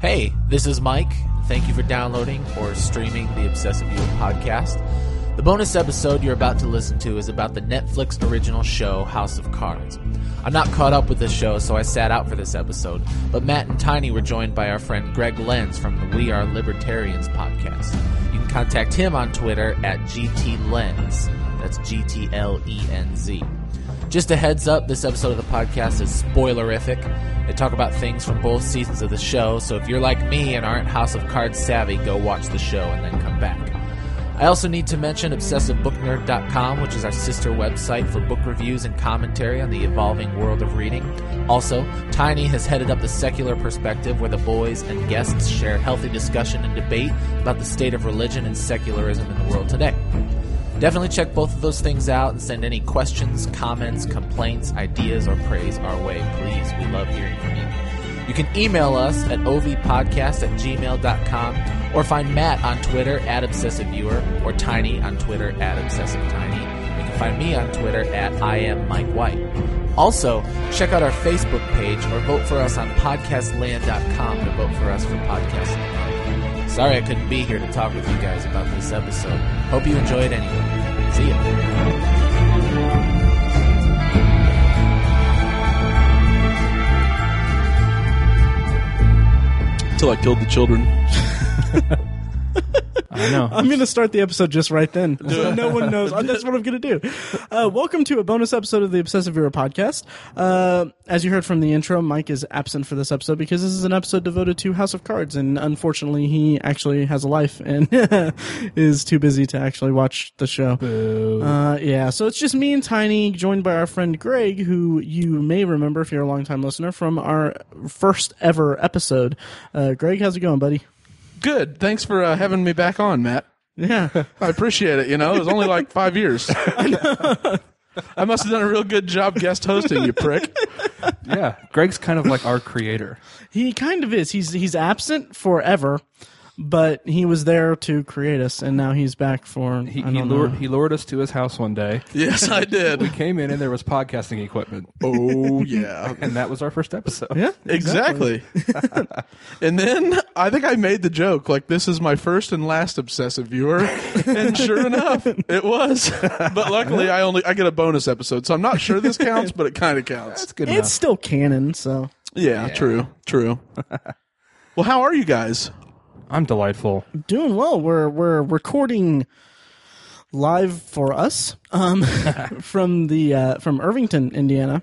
Hey, this is Mike. Thank you for downloading or streaming the Obsessive Viewer podcast. The bonus episode you're about to listen to is about the Netflix original show House of Cards. I'm not caught up with this show, so I sat out for this episode, but Matt and Tiny were joined by our friend Greg Lenz from the We Are Libertarians podcast. You can contact him on Twitter at GTLenz. That's G T L E N Z. Just a heads up, this episode of the podcast is spoilerific. They talk about things from both seasons of the show, so if you're like me and aren't House of Cards savvy, go watch the show and then come back. I also need to mention ObsessiveBookNerd.com, which is our sister website for book reviews and commentary on the evolving world of reading. Also, Tiny has headed up the secular perspective where the boys and guests share healthy discussion and debate about the state of religion and secularism in the world today. Definitely check both of those things out and send any questions, comments, complaints, ideas, or praise our way. Please, we love hearing from you. You can email us at ovpodcast at gmail.com or find Matt on Twitter at ObsessiveViewer or Tiny on Twitter at ObsessiveTiny. You can find me on Twitter at I am Mike White. Also, check out our Facebook page or vote for us on podcastland.com to vote for us for Podcast Land. Sorry I couldn't be here to talk with you guys about this episode. Hope you enjoy it anyway. See ya. Till I killed the children. I know. I'm going to start the episode just right then. So no one knows. That's what I'm going to do. Uh, welcome to a bonus episode of the Obsessive Viewer podcast. Uh, as you heard from the intro, Mike is absent for this episode because this is an episode devoted to House of Cards, and unfortunately, he actually has a life and is too busy to actually watch the show. Uh, yeah, so it's just me and Tiny, joined by our friend Greg, who you may remember if you're a longtime listener from our first ever episode. Uh, Greg, how's it going, buddy? Good. Thanks for uh, having me back on, Matt. Yeah. I appreciate it. You know, it was only like five years. I must have done a real good job guest hosting, you prick. Yeah, Greg's kind of like our creator. He kind of is. He's he's absent forever, but he was there to create us, and now he's back for. He, I he don't lured know. he lured us to his house one day. Yes, I did. We came in and there was podcasting equipment, Oh, yeah. and that was our first episode. Yeah, Exactly. and then I think I made the joke like, this is my first and last obsessive viewer. And sure enough, it was. But luckily, I only I get a bonus episode, so I'm not sure this counts, but it kind of counts. That's good It's enough. still canon, so Yeah, true, true. well, how are you guys? I'm delightful. doing well. We're we're recording live for us um, from the uh, from Irvington, Indiana,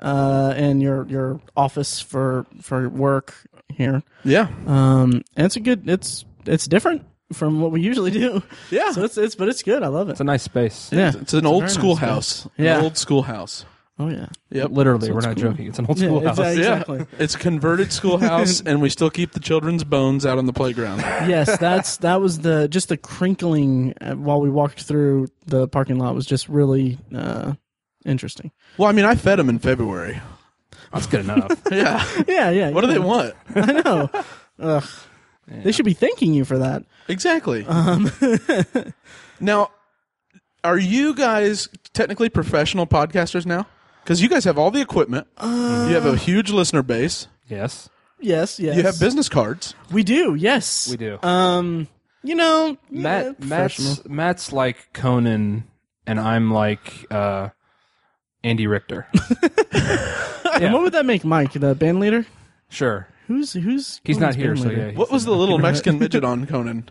uh, and your your office for for work here. Yeah. Um, and it's a good. It's it's different from what we usually do. Yeah. So it's it's but it's good. I love it. It's a nice space. Yeah. It's an old very nice schoolhouse. Yeah. An old schoolhouse. Oh yeah. Yep. Literally, we're not cool. joking. It's an old Yeah, schoolhouse. exactly. Yeah. It's a converted schoolhouse, and we still keep the children's bones out on the playground. yes, that's that was the just the crinkling uh, while we walked through the parking lot was just really uh, interesting. Well, I mean, I fed them in February. That's good enough. Yeah. Yeah, yeah. What do they want? I know. Ugh. They should be thanking you for that. Exactly. now, are you guys technically professional podcasters now? Because you guys have all the equipment. you have a huge listener base. yes, Yes, yes. You have business cards. We do. Yes, we do. Um, you know, Matt, professional. Matt's, Matt's like Conan, and I'm like uh, Andy Richter. And what would that make Mike the band leader? Sure, Who's who's? he's Cohen's not here, band so leader? yeah. What was the little Mexican midget on Conan?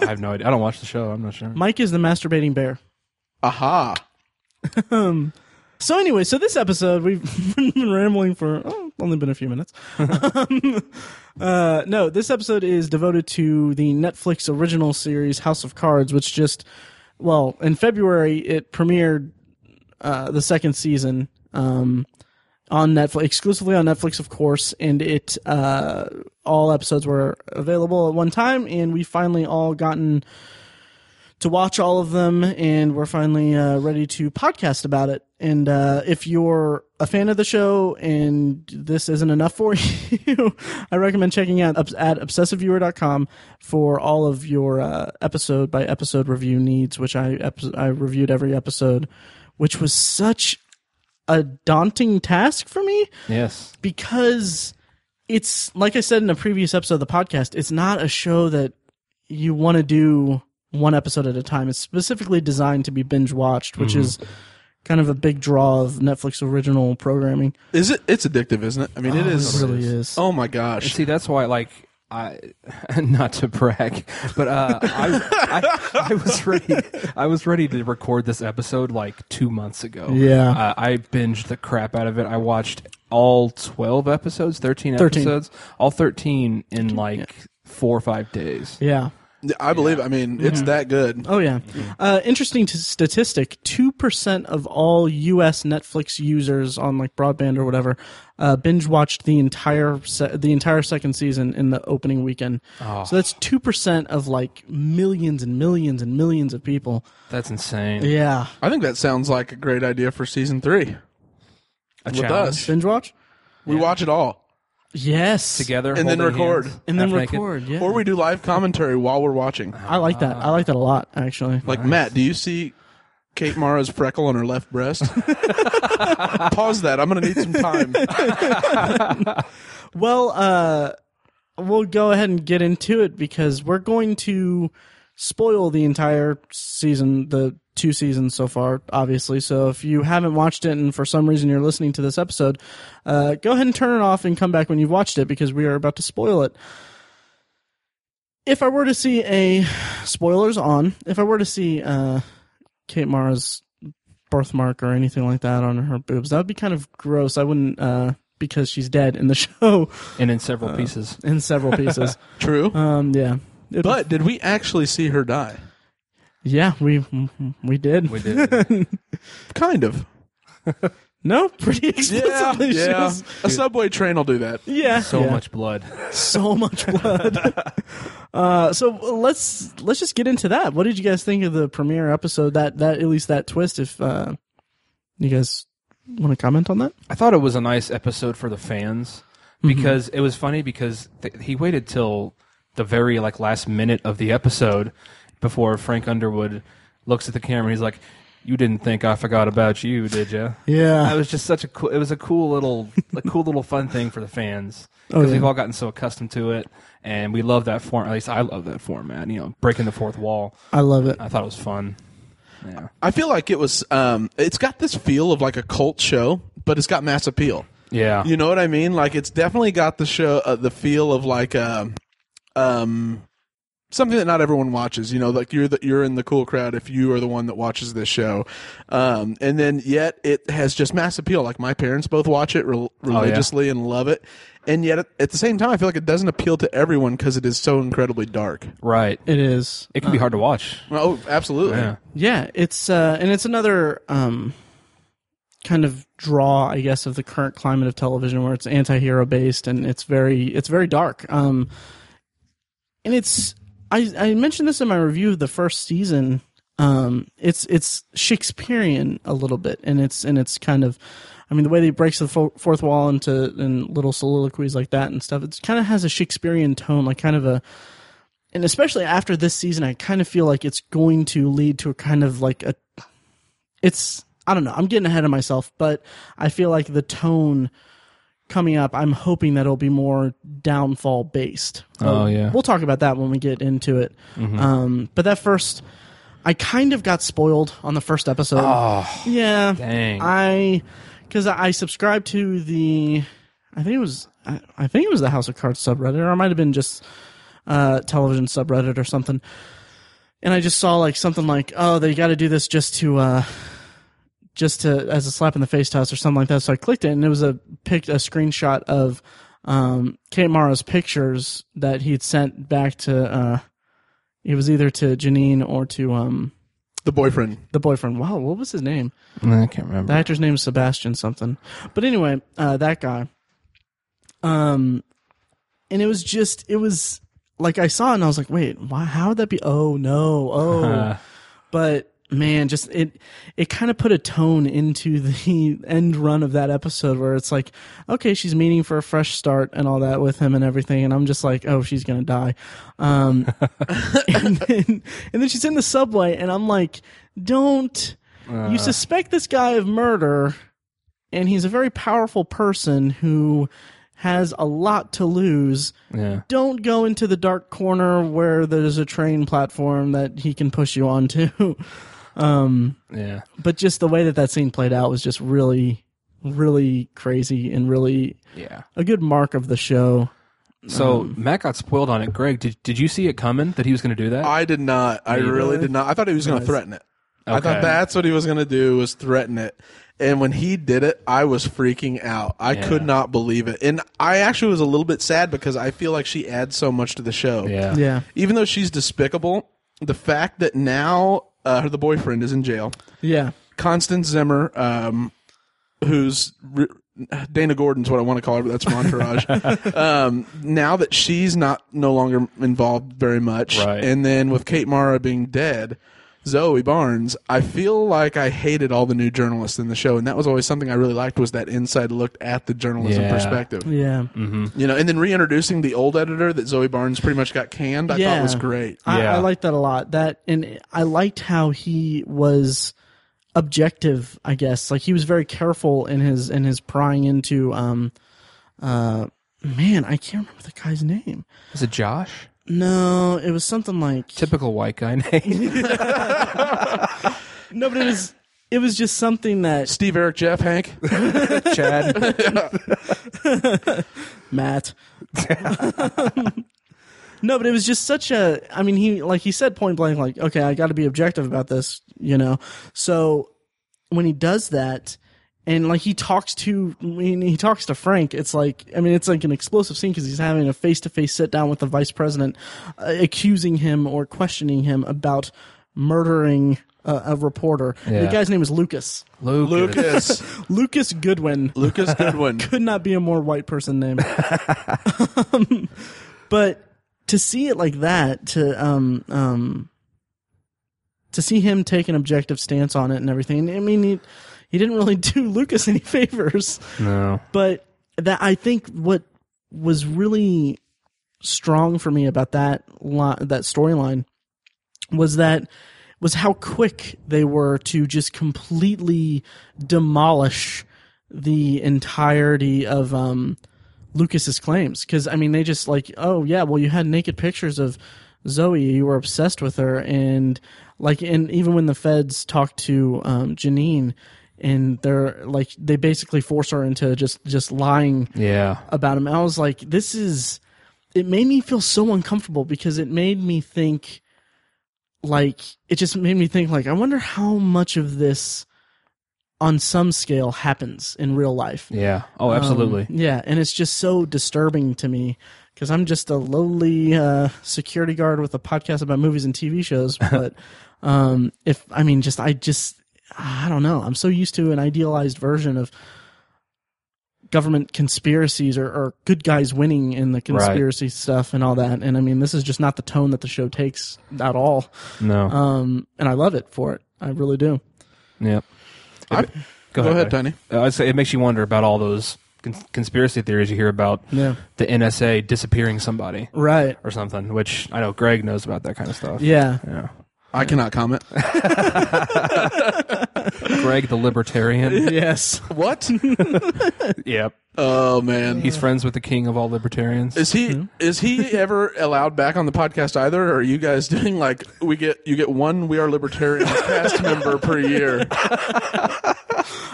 I have no idea. I don't watch the show. I'm not sure. Mike is the masturbating bear. Aha. So anyway, so this episode we've been rambling for oh, only been a few minutes. um, uh, no, this episode is devoted to the Netflix original series House of Cards, which just well in February it premiered uh, the second season um, on Netflix, exclusively on Netflix, of course, and it uh, all episodes were available at one time, and we finally all gotten to watch all of them, and we're finally uh, ready to podcast about it. And uh, if you're a fan of the show and this isn't enough for you, I recommend checking out at obsessiveviewer.com for all of your uh, episode by episode review needs, which I I reviewed every episode, which was such a daunting task for me Yes. because it's like I said in a previous episode of the podcast, it's not a show that you want to do one episode at a time. It's specifically designed to be binge watched, which is kind of a big draw of Netflix original programming. Is it? It's addictive, isn't it? I mean, it is. It really is. Oh my And gosh! see, that's why, like, I, not to brag, but uh, I, I, I was ready. I was ready to record this episode like two months ago. Yeah. uh, I binged the crap out of it. I watched all twelve episodes, thirteen, 13. episodes, all thirteen in like four or five days. Yeah. I believe. I mean, Mm-hmm. it's that good. Oh yeah. Uh, interesting t- statistic: two percent of all U.S. Netflix users on like broadband or whatever uh, binge watched the entire se- the entire second season in the opening weekend. So that's two percent of like millions and millions and millions of people. That's insane. Yeah, I think that sounds like a great idea for season three. A With challenge. us, binge watch. we watch it all, Yes, together And then holding record. hands, and then half naked. record. Yeah, or we do live commentary while we're watching. I like that. I like that a lot actually. Like Matt, do you see Kate Mara's freckle on her left breast? Pause that. I'm going to need some time. Well, uh, we'll go ahead and get into it because we're going to spoil the entire season, the two seasons so far, obviously. So if you haven't watched it and for some reason you're listening to this episode, uh, go ahead and turn it off and come back when you've watched it because we are about to spoil it. If I were to see a spoilers on, if I were to see uh, Kate Mara's birthmark or anything like that on her boobs, that would be kind of gross. I wouldn't uh, because she's dead in the show and in Uh, several pieces. in several pieces. True. um, yeah, It- But did we actually see her die? Yeah, we we did. We did. Kind of. no, pretty explicitly. she yeah. was- A subway train will do that. yeah, So yeah. much blood. so much blood. uh, so let's let's just get into that. What did you guys think of the premiere episode? That that at least that twist. If uh, you guys want to comment on that, I thought it was a nice episode for the fans because it was funny because th- he waited till the very like last minute of the episode before Frank Underwood looks at the camera. and He's like, "You didn't think I forgot about you, did you?" yeah, It was just such a cool. It was a cool little, a cool little fun thing for the fans Oh, because yeah. we've all gotten so accustomed to it, and we love that form. At least I love that format. You know, breaking the fourth wall. I love it. I thought it was fun. Yeah. I feel like it was, um, it's got this feel of like a cult show, but it's got mass appeal. Yeah. You know what I mean? Like it's definitely got the show, uh, the feel of like, um, um, something that not everyone watches. You know, like you're the, you're in the cool crowd if you are the one that watches this show. Um, and then yet it has just mass appeal. Like my parents both watch it rel- religiously and love it. And yet at, at the same time, I feel like it doesn't appeal to everyone because it is so incredibly dark. right. It is. It can be hard to watch. Oh, absolutely. Yeah. Yeah, it's uh, and it's another um, kind of draw, I guess, of the current climate of television, where it's anti-hero based and it's very it's very dark. Um, and it's I I mentioned this in my review of the first season. Um, it's it's Shakespearean a little bit, and it's and it's kind of. I mean, the way that he breaks the fo- fourth wall into in little soliloquies like that and stuff, it kind of has a Shakespearean tone, like kind of a, and especially after this season, I kind of feel like it's going to lead to a kind of like a, it's I don't know, I'm getting ahead of myself, but I feel like the tone coming up, I'm hoping that it'll be more downfall based. Oh, Uh, yeah. we'll talk about that when we get into it. Um, but that first, I kind of got spoiled on the first episode. Oh, yeah, dang. I because I subscribed to the I think it was I, I think it was the House of Cards subreddit or it might have been just uh television subreddit or something. And I just saw like something like, oh, they got to do this just to uh just to as a slap in the face to us or something like that. So I clicked it and it was a pic a screenshot of um Kate Mara's pictures that he'd sent back to uh it was either to Janine or to um The boyfriend. the boyfriend. Wow, what was his name? I can't remember. The actor's name is Sebastian something. But anyway, uh, that guy. Um, and it was just, it was like I saw it and I was like, wait, why? How would that be? Oh no, oh. But man, just it, it kind of put a tone into the end run of that episode where it's like, okay, she's meaning for a fresh start and all that with him and everything, and I'm just like, oh, she's gonna die. Um, and then, and then she's in the subway, and I'm like, don't you suspect this guy of murder and he's a very powerful person who has a lot to lose. Yeah. Don't go into the dark corner where there's a train platform that he can push you onto. um, Yeah. but just the way that that scene played out was just really, really crazy and really Yeah. a good mark of the show. So Um, Matt got spoiled on it. Greg, did did you see it coming that he was going to do that? I did not. I Me really did not. I thought he was going to threaten it. I thought that's what he was going to do was threaten it. And when he did it, I was freaking out. I Yeah. could not believe it. And I actually was a little bit sad because I feel like she adds so much to the show. yeah. Yeah. Even though she's despicable, the fact that now uh, the boyfriend is in jail, Yeah. Constance Zimmer, um, who's re- Dana Gordon's what I want to call her, but that's from Entourage. um, now that she's not no longer involved very much, Right. and then with Kate Mara being dead, Zoe Barnes, I feel like I hated all the new journalists in the show, and that was always something I really liked was that inside look at the journalism Yeah. perspective. Yeah. You know, and then reintroducing the old editor that Zoe Barnes pretty much got canned, I Yeah. thought was great. I, Yeah. I liked that a lot. That and I liked how he was objective. I guess like he was very careful in his in his prying into. Um, uh, man, I can't remember the guy's name. Is it Josh? No, it was something like Typical white guy name. no, but it was it was just something that Steve, Eric, Jeff, Hank. Chad. Matt. no, but it was just such a. I mean, he like he said point blank, like, okay, I got to be objective about this, you know. So when he does that, and like he talks to when he talks to Frank, it's like I mean, it's like an explosive scene because he's having a face to face sit down with the vice president, uh, accusing him or questioning him about murdering. Uh, a reporter. The guy's name is Lucas. Lucas. Lucas Goodwin Lucas Goodwin. could not be a more white person name. um, but to see it like that, to um um to see him take an objective stance on it and everything. I mean, he he didn't really do Lucas any favors, no. but that I think what was really strong for me about that li- that storyline was that was how quick they were to just completely demolish the entirety of um Lucas's claims. Cuz I mean they just like oh yeah well you had naked pictures of Zoe. You were obsessed with her. And like and even when the feds talked to um Janine and they're like they basically force her into just just lying Yeah. about him. I was like, this is. It made me feel so uncomfortable because it made me think, like, it just made me think, like, I wonder how much of this, on some scale, happens in real life. Yeah. Oh, absolutely. Um, yeah, and it's just so disturbing to me because I'm just a lowly uh, security guard with a podcast about movies and TV shows. But um, if I mean, just I just I don't know. I'm so used to an idealized version of government conspiracies or, or good guys winning in the conspiracy stuff and all that. And I mean, this is just not the tone that the show takes at all. no. Um, and I love it for it. I really do. Yeah. I- Go, Go ahead, Greg. Tony. Uh, I'd say it makes you wonder about all those cons- conspiracy theories you hear about Yeah. the NSA disappearing somebody Right. or something, which I know Greg knows about that kind of stuff. Yeah. Yeah. I cannot comment. Greg the libertarian. yes. what? yep. Oh man. He's friends with the king of all libertarians. Is he is he ever allowed back on the podcast either? Or are you guys doing like we get you get one We Are Libertarians cast member per year?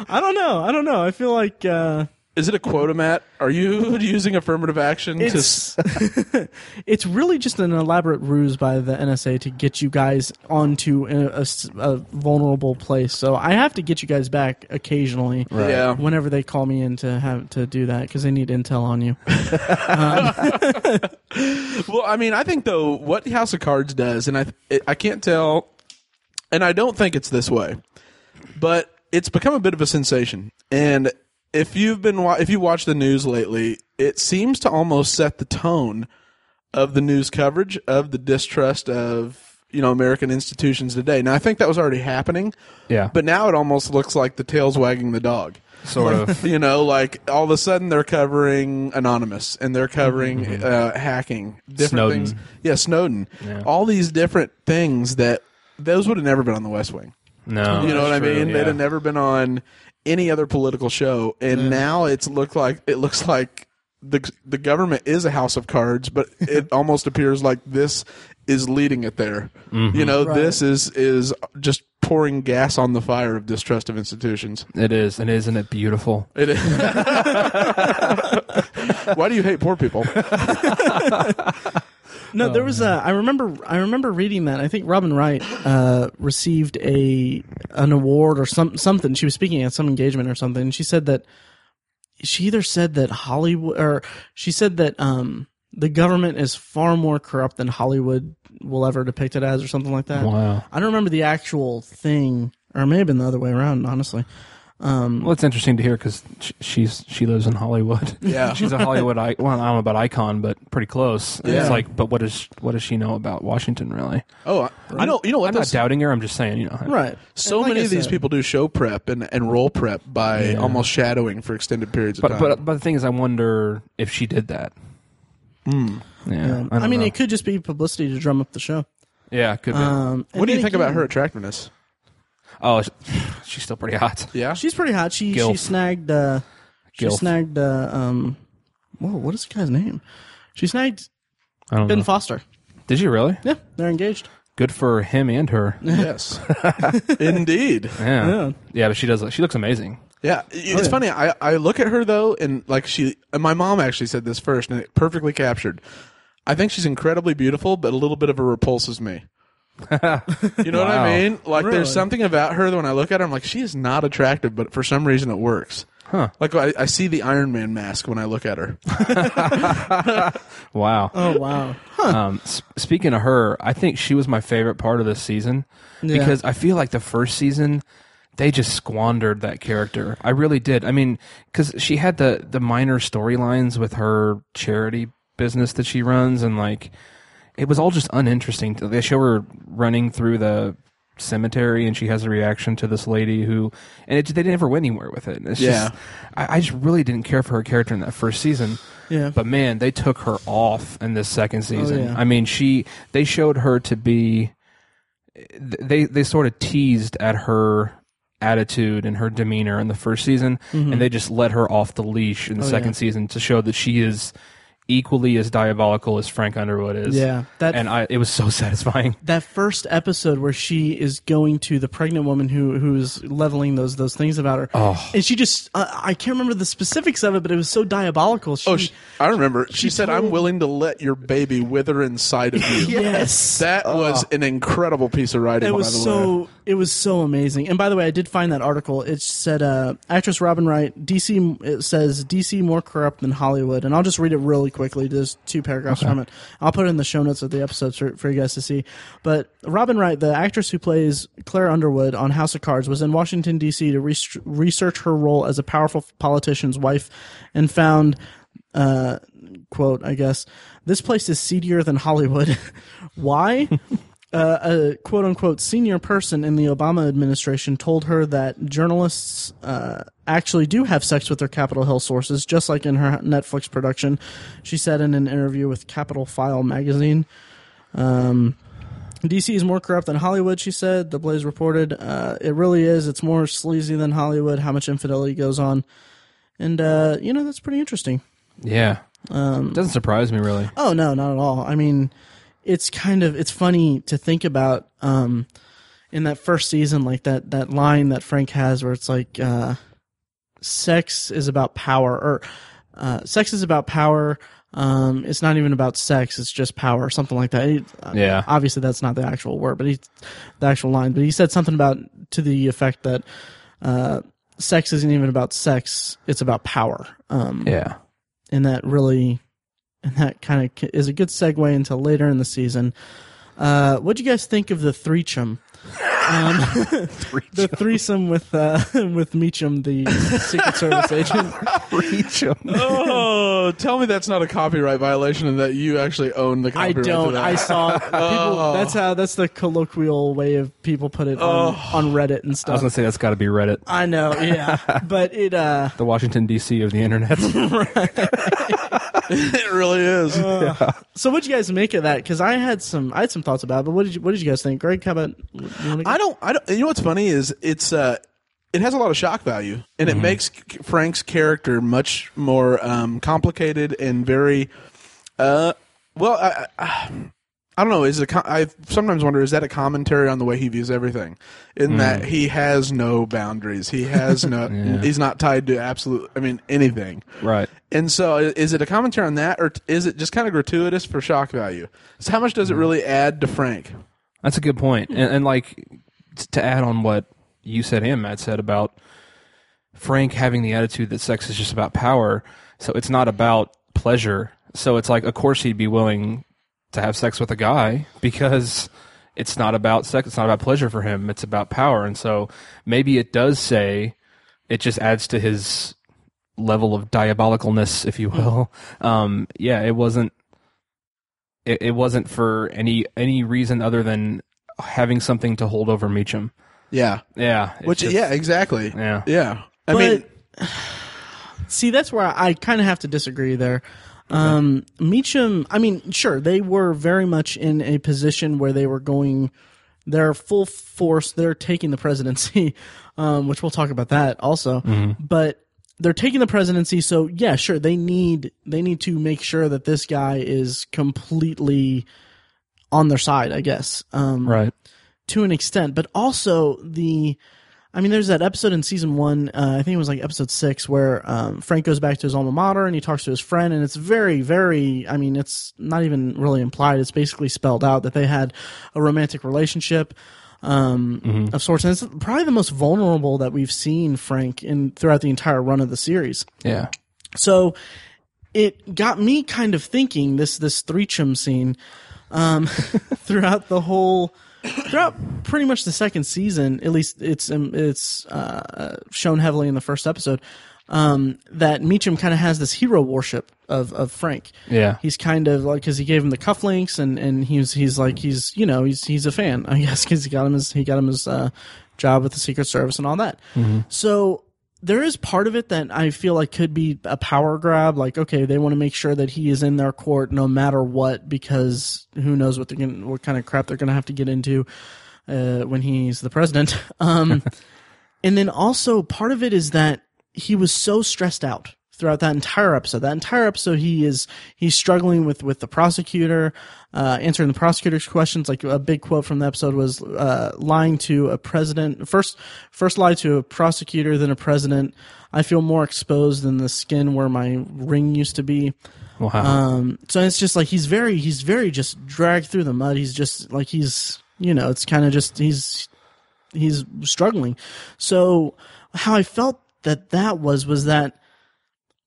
I don't know. I don't know. I feel like uh, Is it a quota, Matt? Are you using affirmative action? To, it's it's really just an elaborate ruse by the NSA to get you guys onto a vulnerable place. So I have to get you guys back occasionally. Yeah. Whenever they call me in to have to do that because they need intel on you. Um, well, I mean, I think though what House of Cards does, and I it, I can't tell, and I don't think it's this way, but it's become a bit of a sensation. And if you've been wa- if you watch the news lately, it seems to almost set the tone of the news coverage of the distrust of you know American institutions today. Now, I think that was already happening, yeah. but now it almost looks like the tail's wagging the dog sort of. you know, like all of a sudden they're covering anonymous and they're covering uh, hacking, different Snowden. things. Yeah, Snowden. All these different things that those would have never been on the West Wing. No. you know what I mean? They'd have never been on any other political show, and now it's looked like it looks like the the government is a house of cards, but it almost appears like this is leading it there. Mm-hmm. You know, Right. this is is just pouring gas on the fire of distrust of institutions. It is, and isn't it beautiful? It is. Why do you hate poor people? No, there was a. I remember. I remember reading that. I think Robin Wright uh, received a an award or some something. She was speaking at some engagement or something. And she said that she either said that Hollywood or she said that um, the government is far more corrupt than Hollywood will ever depict it as, or something like that. Wow. I don't remember the actual thing, or it may have been the other way around. Honestly, Well, it's interesting to hear because she's she lives in Hollywood. Yeah. she's a Hollywood. I, well, I don't know about icon, but pretty close. Yeah. It's like, but what does what does she know about Washington? Really? Oh, I, I know. You know what? I'm not doubting her. I'm just saying, you know. right? so like many I of these people do show prep and, and role prep by Yeah. almost shadowing for extended periods of But time. but but the thing is, I wonder if she did that. Hmm. Yeah, Yeah. I, I, don't mean, know. it could just be publicity to drum up the show. yeah, it could be. Um, what do you then think about her attractiveness? Oh, she's still pretty hot. Yeah, She's pretty hot. She she snagged uh she Gilf. snagged uh um whoa, what is the guy's name? She snagged I don't Ben know. Foster. Did you really? Yeah, they're engaged. Good for him and her. yes, indeed. Yeah, Yeah. yeah, but she does. She looks amazing. Yeah, it's yeah. funny. I, I look at her though, and like she, and my mom actually said this first, and it perfectly captured. I think she's incredibly beautiful, but a little bit of a repulses me. you know what I mean? Like, Really? there's something about her that when I look at her, I'm like, she is not attractive, but for some reason it works. Huh. Like, I, I see the Iron Man mask when I look at her. Wow. Oh wow. Um, s- speaking of her, I think she was my favorite part of this season Yeah. because I feel like the first season they just squandered that character. I really did. I mean, because she had the the minor storylines with her charity business that she runs, and like it was all just uninteresting. They show her running through the cemetery and she has a reaction to this lady who and it, they never went anywhere with it it's Yeah. just I, I just really didn't care for her character in that first season Yeah. but man, they took her off in this second season. yeah. I mean, she they showed her to be they they sort of teased at her attitude and her demeanor in the first season and they just let her off the leash in the Mm-hmm. Oh, second yeah. season to show that she is equally as diabolical as Frank Underwood is. Yeah. That And I it was so satisfying. that first episode where she is going to the pregnant woman who who's leveling those those things about her. Oh. And she just uh, I can't remember the specifics of it, but it was so diabolical. She, Oh, she, I remember. She, she said, told- "I'm willing to let your baby wither inside of you." yes. That was an incredible piece of writing. It by was the way. so it was so amazing. And by the way, I did find that article. It said uh, actress Robin Wright, DC. It says DC more corrupt than Hollywood, and I'll just read it really quickly. There's two paragraphs from it. I'll put it in the show notes of the episodes for, for you guys to see. But Robin Wright, the actress who plays Claire Underwood on House of Cards, was in Washington D.C. to res- research her role as a powerful politician's wife, and found uh, quote, I guess, this place is seedier than Hollywood. Why? Uh, a quote unquote senior person in the Obama administration told her that journalists uh, actually do have sex with their Capitol Hill sources, just like in her Netflix production. She said in an interview with Capitol File magazine. Um, DC is more corrupt than Hollywood, she said. The Blaze reported. Uh, it really is. It's more sleazy than Hollywood, how much infidelity goes on. And, uh, you know, that's pretty interesting. Yeah. Um, Doesn't surprise me really. Oh no, not at all. I mean, it's kind of it's funny to think about um in that first season like that that line that Frank has where it's like uh sex is about power or uh sex is about power um it's not even about sex it's just power or something like that. He- uh, Yeah. Obviously that's not the actual word, but he the actual line, but he said something about to the effect that uh sex isn't even about sex, it's about power. Um Yeah. and that really and that kind of is a good segue into later in the season. Uh, what do you guys think of the threechum? Um, the threesome with uh, with Meechum, the Secret Service agent. oh, tell me that's not a copyright violation and that you actually own the I copyright. to don't. that. I saw people. Oh. That's how. That's the colloquial way of people put it on, on Reddit and stuff. I was stuff. gonna say that's got to be Reddit, I know. Yeah, but it. uh the Washington D.C. of the internet. it really is. So what would you guys make of that? Because I had some. I had some thoughts about. it, But what did you What did you guys think, Greg? How about? You go? I don't. I don't. You know what's funny is it's uh, it has a lot of shock value, and it makes Frank's character much more um, complicated and very. Uh, well, I, I, I don't know. Is it? A, I sometimes wonder is that a commentary on the way he views everything, in hmm. that he has no boundaries. He has no. He's not tied to absolute. I mean anything. Right. And so, is it a commentary on that, or is it just kind of gratuitous for shock value? So, how much does it hmm. really add to Frank? That's a good point. And, and like to add on what you said and Matt said about Frank having the attitude that sex is just about power. So it's not about pleasure. So it's like, of course, he'd be willing to have sex with a guy because it's not about sex. It's not about pleasure for him. It's about power. And so maybe it does say it just adds to his level of diabolicalness, if you will. Um, yeah, it wasn't it, it wasn't for any any reason other than having something to hold over Meechum. Yeah, Yeah, which just- yeah, exactly. yeah, Yeah, I but mean, see, that's where I, I kind of have to disagree there. Um, Meechum, I mean, sure, they were very much in a position where they were going, they're full force, they're taking the presidency, um, which we'll talk about that also. But they're taking the presidency, so yeah, sure, they need they need to make sure that this guy is completely on their side, I guess. Um, right. to an extent, but also the, I mean, there's that episode in season one, uh, I think it was like episode six, where um, Frank goes back to his alma mater and he talks to his friend, and it's very, very, I mean, it's not even really implied. It's basically spelled out that they had a romantic relationship um, of sorts, and it's probably the most vulnerable that we've seen Frank in throughout the entire run of the series. Yeah, So it got me kind of thinking this this Threecham scene um, throughout the whole throughout pretty much the second season. At least it's um, it's uh, shown heavily in the first episode. Um, that Meechum kind of has this hero worship of of Frank. yeah, He's kind of like because he gave him the cufflinks and and he's he's like he's you know he's he's a fan I guess because he got him his he got him his uh, job with the Secret Service and all that. So there is part of it that I feel like could be a power grab. Like okay, they want to make sure that he is in their court no matter what because who knows what they're going what kind of crap they're going to have to get into uh, when he's the president. Um, and then also part of it is that he was so stressed out throughout that entire episode. That entire episode, he is he's struggling with with the prosecutor, uh, answering the prosecutor's questions. Like a big quote from the episode was uh, lying to a president first first lie to a prosecutor, then a president. I feel more exposed than the skin where my ring used to be. wow, Um, so it's just like he's very, he's very just dragged through the mud. He's just like he's, you know, it's kind of just he's he's struggling. So how I felt that that was was that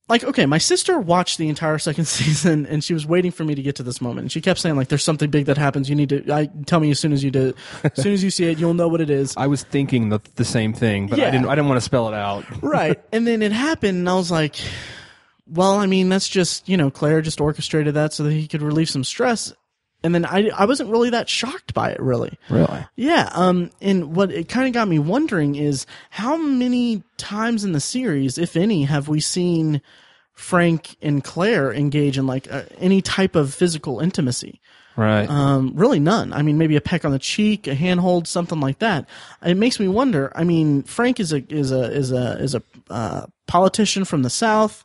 like okay, my sister watched the entire second season and she was waiting for me to get to this moment. And she kept saying like, "There's something big that happens. You need to I, tell me as soon as you do, as soon as you see it, you'll know what it is." I was thinking the the same thing, but Yeah. I didn't. I didn't want to spell it out. right. And then it happened, and I was like, well, I mean, that's just, you know, Claire just orchestrated that so that he could relieve some stress. And then I, I wasn't really that shocked by it, really. Really? Yeah. Um, and what it kind of got me wondering is how many times in the series, if any, have we seen Frank and Claire engage in like uh, any type of physical intimacy? Right. Um, really none. I mean, maybe a peck on the cheek, a handhold, something like that. It makes me wonder. I mean, Frank is a is a is a is a uh, politician from the South.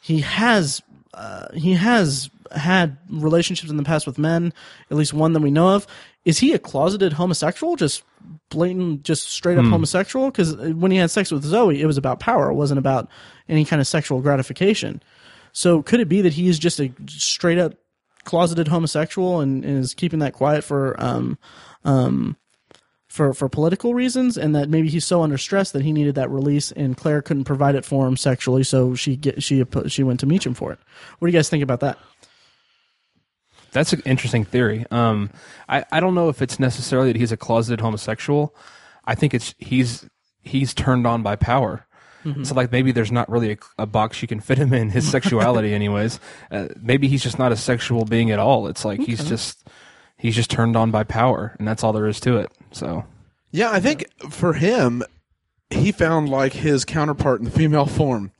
He has uh, he has had relationships in the past with men, at least one that we know of. Is he a closeted homosexual? Just blatant, just straight up homosexual? Because when he had sex with Zoe, it was about power. It wasn't about any kind of sexual gratification. So could it be that he is just a straight up closeted homosexual and, and is keeping that quiet for um um for for political reasons and that maybe he's so under stress that he needed that release and Claire couldn't provide it for him sexually so she get she she went to Meechum for it. What do you guys think about that? That's an interesting theory. Um, I, I don't know if it's necessarily that he's a closeted homosexual. I think it's he's he's turned on by power. So like maybe there's not really a, a box you can fit him in his sexuality, anyways. Uh, maybe he's just not a sexual being at all. It's like he's just he's just turned on by power, and that's all there is to it. So Yeah, I think for him, he found like his counterpart in the female form.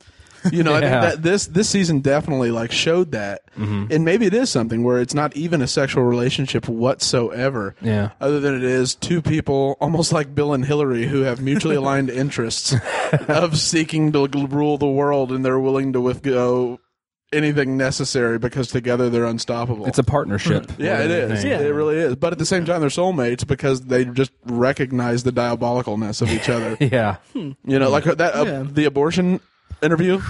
You know, I Yeah. think that this this season definitely like showed that, mm-hmm. and maybe it is something where it's not even a sexual relationship whatsoever. Yeah. Other than it is two people, almost like Bill and Hillary, who have mutually aligned interests of seeking to rule the world, and they're willing to withgo anything necessary because together they're unstoppable. It's a partnership. Hmm. yeah, it is. Thing. Yeah. It really is. But at the same time, they're soulmates because they just recognize the diabolicalness of each other. Yeah. Hmm. You know, like that uh, Yeah. the abortion interview.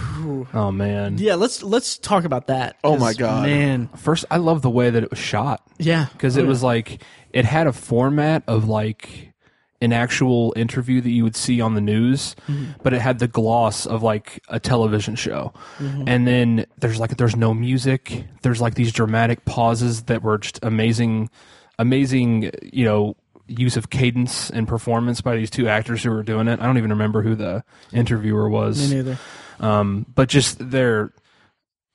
Oh man. Yeah, let's let's talk about that. Oh my God. man! First, I love the way that it was shot Yeah, because Oh, it yeah. was like it had a format of like an actual interview that you would see on the news, mm-hmm. but it had the gloss of like a television show. Mm-hmm. And then there's like there's no music. There's like these dramatic pauses that were just amazing, amazing. You know. Use of cadence and performance by these two actors who were doing it. I don't even remember who the interviewer was. me neither. Um, but just their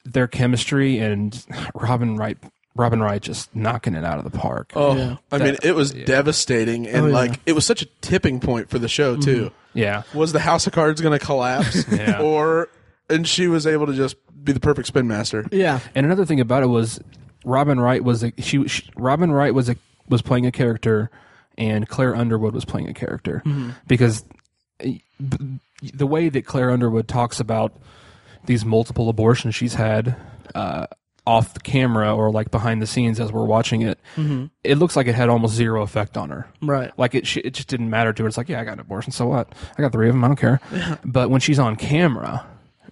their chemistry and Robin Wright, Robin Wright just knocking it out of the park. Oh, Yeah. I mean, it was yeah. devastating, and Oh, yeah. Mm-hmm. like it was such a tipping point for the show too. Yeah, Was the House of Cards going to collapse, Yeah. or and she was able to just be the perfect spin master? Yeah, and another thing about it was Robin Wright was a, she, she Robin Wright was a was playing a character, and Claire Underwood was playing a character because uh, b- the way that Claire Underwood talks about these multiple abortions she's had. Uh, off the camera or like behind the scenes as we're watching it, it looks like it had almost zero effect on her. right. Like it, she, it just didn't matter to her. It's like, yeah, I got an abortion, so what? I got three of them. I don't care. But when she's on camera,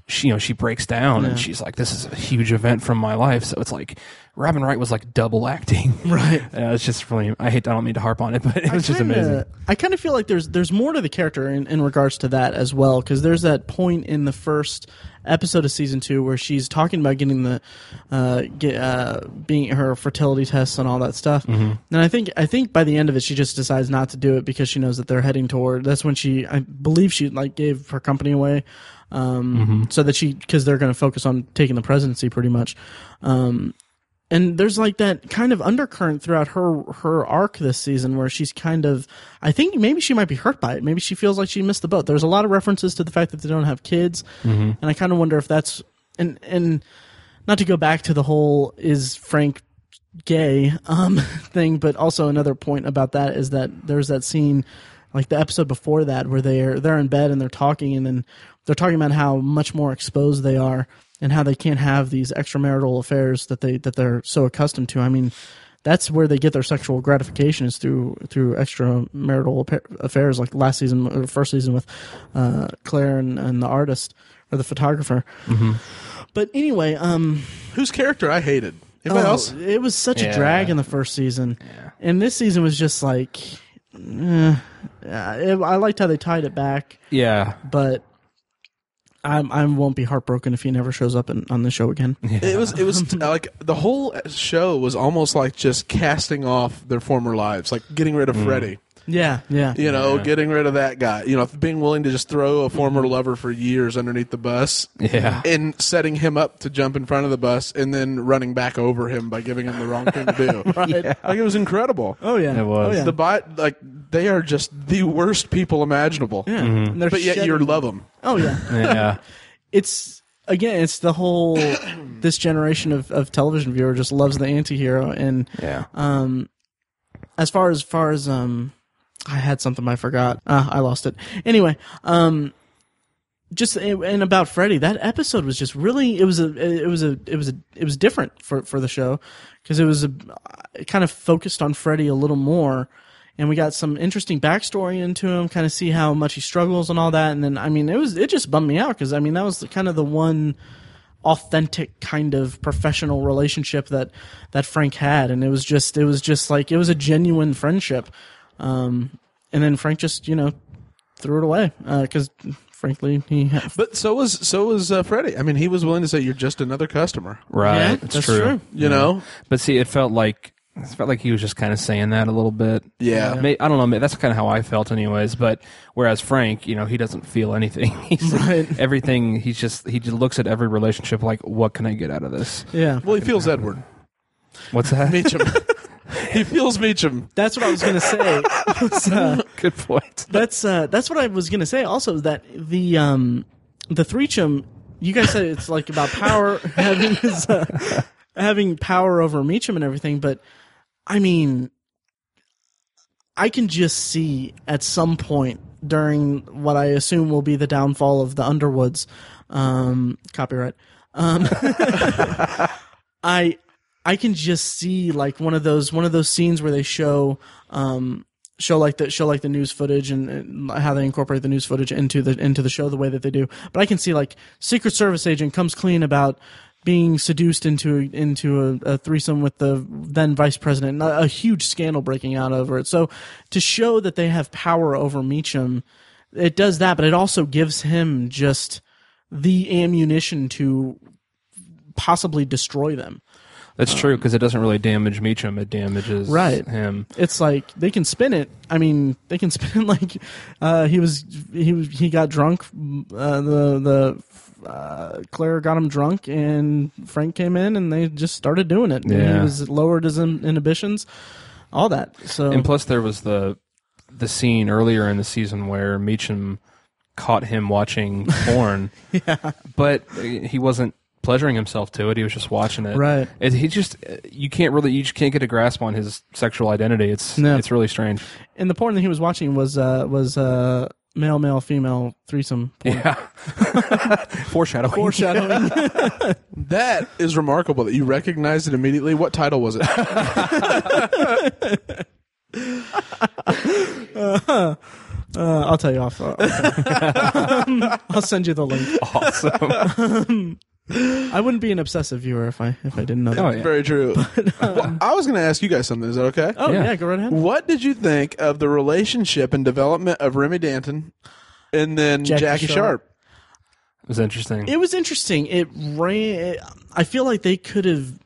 she, you know, she breaks down and she's like, "This is a huge event from my life." So it's like, Robin Wright was like double acting. Right. Uh, it's just really. I hate. I don't mean to harp on it, but it was just kinda- amazing. I kind of feel like there's there's more to the character in, in regards to that as well because there's that point in the first episode of season two where she's talking about getting the uh, get, uh, being her fertility tests and all that stuff. Mm-hmm. And I think I think by the end of it she just decides not to do it because she knows that they're heading toward. That's when she I believe she like gave her company away. Um, Mm-hmm. so that she because they're going to focus on taking the presidency pretty much. Um, and there's like that kind of undercurrent throughout her her arc this season where she's kind of I think maybe she might be hurt by it. Maybe she feels like she missed the boat. There's a lot of references to the fact that they don't have kids, and I kind of wonder if that's and and not to go back to the whole is Frank gay um thing, but also another point about that is that there's that scene like the episode before that where they're they're in bed and they're talking and then they're talking about how much more exposed they are and how they can't have these extramarital affairs that they that they're so accustomed to. I mean, that's where they get their sexual gratification is through through extramarital affairs, like last season or first season with uh, Claire and, and the artist or the photographer. But anyway, um, Whose character I hated? Anybody oh, else? it was such a drag in the first season, and this season was just like, eh, I liked how they tied it back, Yeah, but. I'm, I won't be heartbroken if he never shows up in, on the show again. It was it was like the whole show was almost like just casting off their former lives, like getting rid of Freddy. Yeah, yeah. You know, Yeah. getting rid of that guy. You know, being willing to just throw a former lover for years underneath the bus. Yeah. And setting him up to jump in front of the bus and then running back over him by giving him the wrong thing to do. Right. Like it was incredible. Oh yeah, It was. Oh, yeah. The bot like they are just the worst people imaginable. yeah. And they're But yet you love them. Oh yeah. yeah, it's again, it's the whole this generation of, of television viewer just loves the anti-hero and yeah. um as far as far as um I had something I forgot. Uh, I lost it. Anyway, um just and about Freddy, that episode was just really it was a it was a it was a it was different for for the show because it was a it kind of focused on Freddy a little more and we got some interesting backstory into him, kind of see how much he struggles and all that. And then, I mean, it was it just bummed me out because I mean that was the, kind of the one authentic kind of professional relationship that that Frank had, and it was just it was just like it was a genuine friendship. Um, and then Frank just you know threw it away because frankly he had, But so was so was uh, Freddy. I mean, he was willing to say you're just another customer. Right. Yeah, it's that's true. true. You know? But see, it felt like it felt like he was just kind of saying that a little bit. Yeah. May- I don't know. may- That's kind of how I felt, anyways. But whereas Frank, you know, he doesn't feel anything. He's Right. everything. He's just he just looks at every relationship like, what can I get out of this? yeah. Well, he feels Edward What's that? Meechum. he feels Meechum. That's what I was gonna say. Was, uh, Good point. that's uh, that's what I was gonna say. Also, is that the um, the Threecham you guys said it's like about power having his, uh, having power over Meechum and everything, but I mean, I can just see at some point during what I assume will be the downfall of the Underwoods, um, copyright. Um, I I can just see like one of those one of those scenes where they show um show like the show like the news footage and, and how they incorporate the news footage into the into the show the way that they do. But I can see like Secret Service agent comes clean about being seduced into into a, a threesome with the then vice president, a, a huge scandal breaking out over it. So to show that they have power over Meechum, it does that, but it also gives him just the ammunition to possibly destroy them. That's true because it doesn't really damage Meechum; it damages Right. him. It's like they can spin it. I mean, they can spin it like uh, he was he was he got drunk. Uh, the the uh, Claire got him drunk, and Frank came in, and they just started doing it. And Yeah. he was lowered his in- inhibitions, all that. So And plus, there was the the scene earlier in the season where Meechum caught him watching porn. yeah, but he wasn't pleasuring himself to it. He was just watching it. Right. It, he just you can't really you just can't get a grasp on his sexual identity. It's No. it's really strange. and the porn that he was watching was uh, was uh, male male female threesome porn. Yeah. Foreshadowing. Foreshadowing. That is remarkable that you recognized it immediately. What title was it? uh, I'll tell you off. okay. I'll send you the link. awesome. I wouldn't be an obsessive viewer if I if I didn't know that. Oh, yeah. Very true. Well, I was going to ask you guys something. Is that okay? Oh Yeah. yeah. go right ahead. What did you think of the relationship and development of Remy Danton and then Jackie Jackie, Sharp. Sharp? It was interesting. It was interesting. It ran. I feel like they could have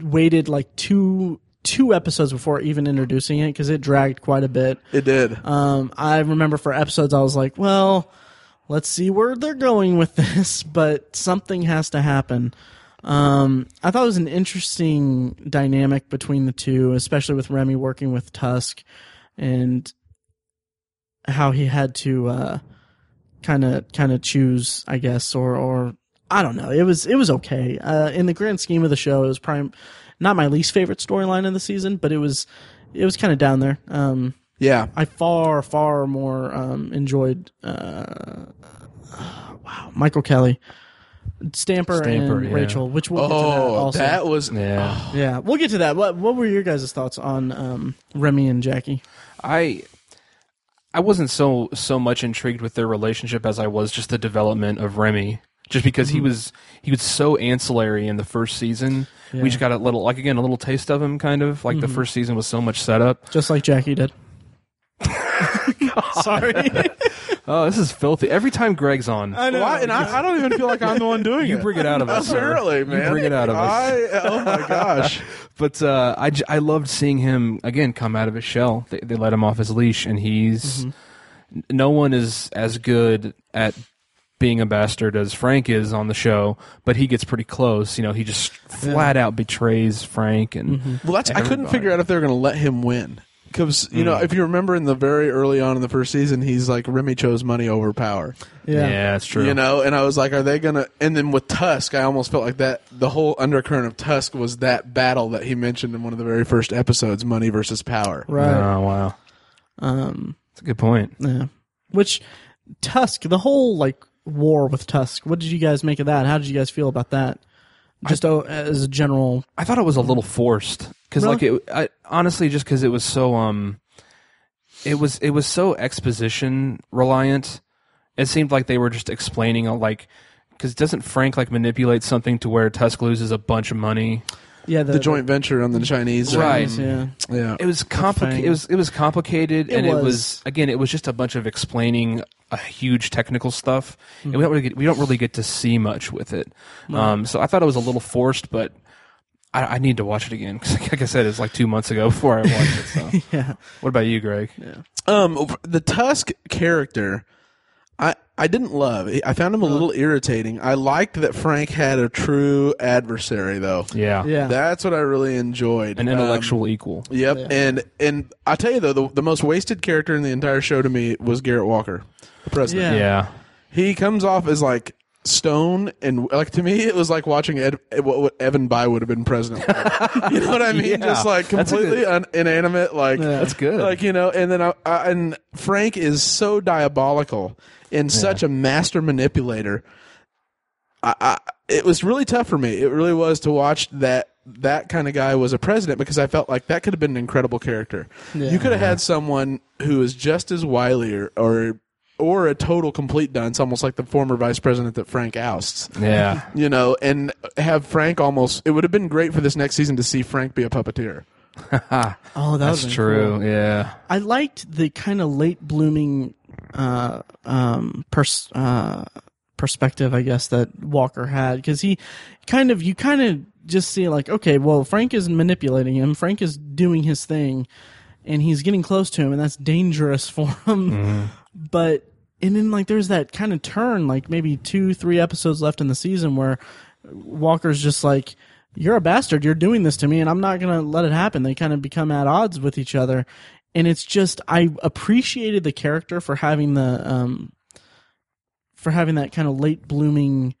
waited like two two episodes before even introducing it because it dragged quite a bit. It did. Um, I remember for episodes I was like, well, let's see where they're going with this, but something has to happen. Um, I thought it was an interesting dynamic between the two, especially with Remy working with Tusk and how he had to kind of kind of choose, I guess, or or I don't know. It was it was okay. Uh, in the grand scheme of the show, it was prime, not my least favorite storyline of the season, but it was it was kind of down there. Um, yeah. I far far more um, enjoyed uh, wow Michael Kelly, Stamper, Stamper, and yeah. Rachel, which we'll get to that Oh, also. that was. yeah. yeah, we'll get to that. What what were your guys' thoughts on um, Remy and Jackie? I I wasn't so so much intrigued with their relationship as I was just the development of Remy. Just because he was he was so ancillary in the first season, Yeah. we just got a little like again a little taste of him, kind of like the first season was so much setup. Just like Jackie did. Sorry, Oh, this is filthy. Every time Greg's on, I know. Why? And I, I don't even feel like I'm the one doing it. you it. bring it out of us. sir. Apparently, You bring it out of us. I, oh my gosh. But uh, I, j- I loved seeing him again come out of his shell. They, they let him off his leash, and he's Mm-hmm. n- no one is as good at being a bastard as Frank is on the show, but he gets pretty close. You know, he just flat out betrays Frank, and Mm-hmm. Well, that's. I couldn't Everybody. figure out if they were going to let him win because you know if you remember in the very early on in the first season, he's like Remy chose money over power. yeah, yeah. that's true. You know, and I was like, are they gonna? And then with Tusk, I almost felt like that. The whole undercurrent of Tusk was that battle that he mentioned in one of the very first episodes: money versus power. right. Oh wow, Um, that's a good point. yeah. Which Tusk, the whole like war with Tusk. What did you guys make of that? How did you guys feel about that? Just oh, as a general. I thought it was a little forced because, Really? like, it I, honestly, just because it was so um, it was it was so exposition reliant. It seemed like they were just explaining, uh, like, because doesn't Frank like manipulate something to where Tusk loses a bunch of money? Yeah, The joint venture on the Chinese, Right. Yeah. Yeah, It was complicated. It was it was complicated, It and it was. was again, it was just a bunch of explaining a huge technical stuff, and we don't really get, we don't really get to see much with it. Um, so I thought it was a little forced, but. I, I need to watch it again because, like I said, it's like two months ago before I watched it. So, Yeah. what about you, Greg? Yeah. Um, the Tusk character, I I didn't love. I found him a little irritating. I liked that Frank had a true adversary, though. Yeah, Yeah. That's what I really enjoyed. an Um, intellectual equal. Yep, Yeah. and and I tell you though, the, the most wasted character in the entire show to me was Garrett Walker, the president. Yeah. Yeah, He comes off as like stone and like to me it was like watching Ed, what, what Evan Bayh would have been president. you know what I mean? Yeah. Just like completely un, inanimate. Like That's good. Like you know, and then I, I, and Frank is so diabolical and such a master manipulator. I, I, it was really tough for me. It really was to watch that that kind of guy was a president because I felt like that could have been an incredible character. You could have had someone who is just as wily or, or or a total complete dunce, almost like the former vice president that Frank ousts. Yeah. You know, and have Frank almost. It would have been great for this next season to see Frank be a puppeteer. Oh, that That's true. cool. Yeah. I liked the kind of late blooming uh, um, pers- uh, perspective, I guess, that Walker had because he kind of you kind of just see like, okay, well, Frank is manipulating him. Frank is doing his thing, and he's getting close to him, and that's dangerous for him. But and then like there's that kind of turn, like maybe two, three episodes left in the season where Walker's just like, "You're a bastard. You're doing this to me, and I'm not gonna let it happen." They kind of become at odds with each other, and it's just I appreciated the character for having the um for having that kind of late blooming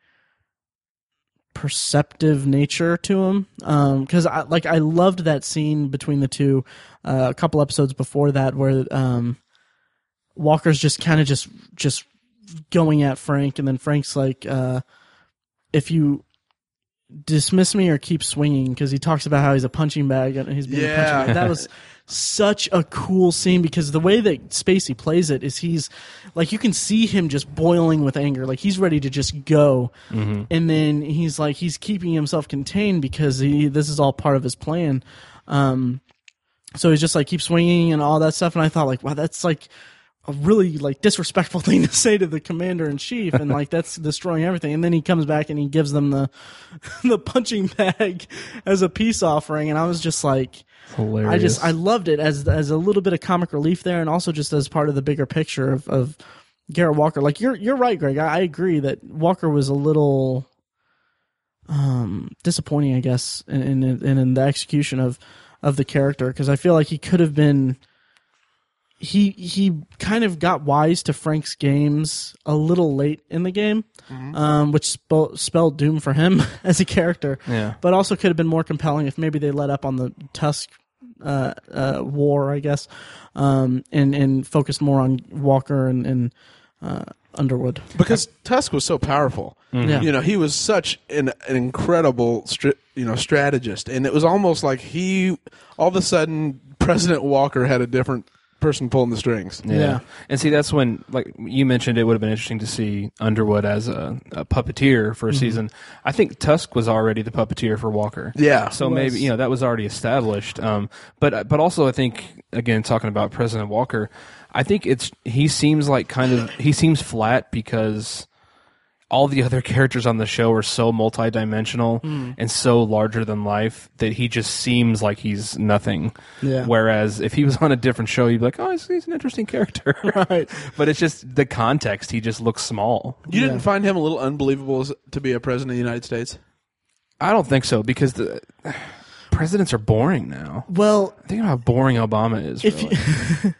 perceptive nature to him um because i like i loved that scene between the two uh, a couple episodes before that where um walker's just kind of just just going at frank and then frank's like uh if you dismiss me or keep swinging because he talks about how he's a punching bag and he's being a Yeah. punching bag. That was such a cool scene because the way that Spacey plays it is he's like you can see him just boiling with anger, like he's ready to just go, and then he's like he's keeping himself contained because he this is all part of his plan. Um, so he's just like keep swinging and all that stuff, and I thought like wow that's like a really like disrespectful thing to say to the commander in chief. And like that's destroying everything. And then he comes back and he gives them the the punching bag as a peace offering. And i was just like Hilarious. i just i loved it as as a little bit of comic relief there and also just as part of the bigger picture of of garrett walker. Like you're you're right greg. I, I agree that walker was a little um disappointing i guess in in, in, in the execution of of the character. Because i feel like he could have been he he kind of got wise to Frank's games a little late in the game, um, which spell, spelled doom for him as a character. Yeah. But also could have been more compelling if maybe they let up on the Tusk uh, uh, war, I guess, um, and and focused more on Walker and, and uh, Underwood. because Tusk was so powerful. Yeah. You know, he was such an, an incredible, stri- you know, strategist, and it was almost like he, all of a sudden, President Walker had a different person pulling the strings. Yeah. Yeah. And see, that's when, like you mentioned, it would have been interesting to see Underwood as a, a puppeteer for a season. I think Tusk was already the puppeteer for Walker. Yeah. So maybe you know that was already established. Um, but but also I think again talking about President Walker, I think it's he seems like kind of he seems flat because all the other characters on the show are so multidimensional hmm. and so larger than life that he just seems like he's nothing. Yeah. Whereas if he was on a different show, you'd be like, oh, he's, he's an interesting character. Right. but it's just the context. He just looks small. You Yeah. didn't find him a little unbelievable to be a president of the United States? I don't think so because the presidents are boring now. Well, Think about how boring Obama is. if really. you,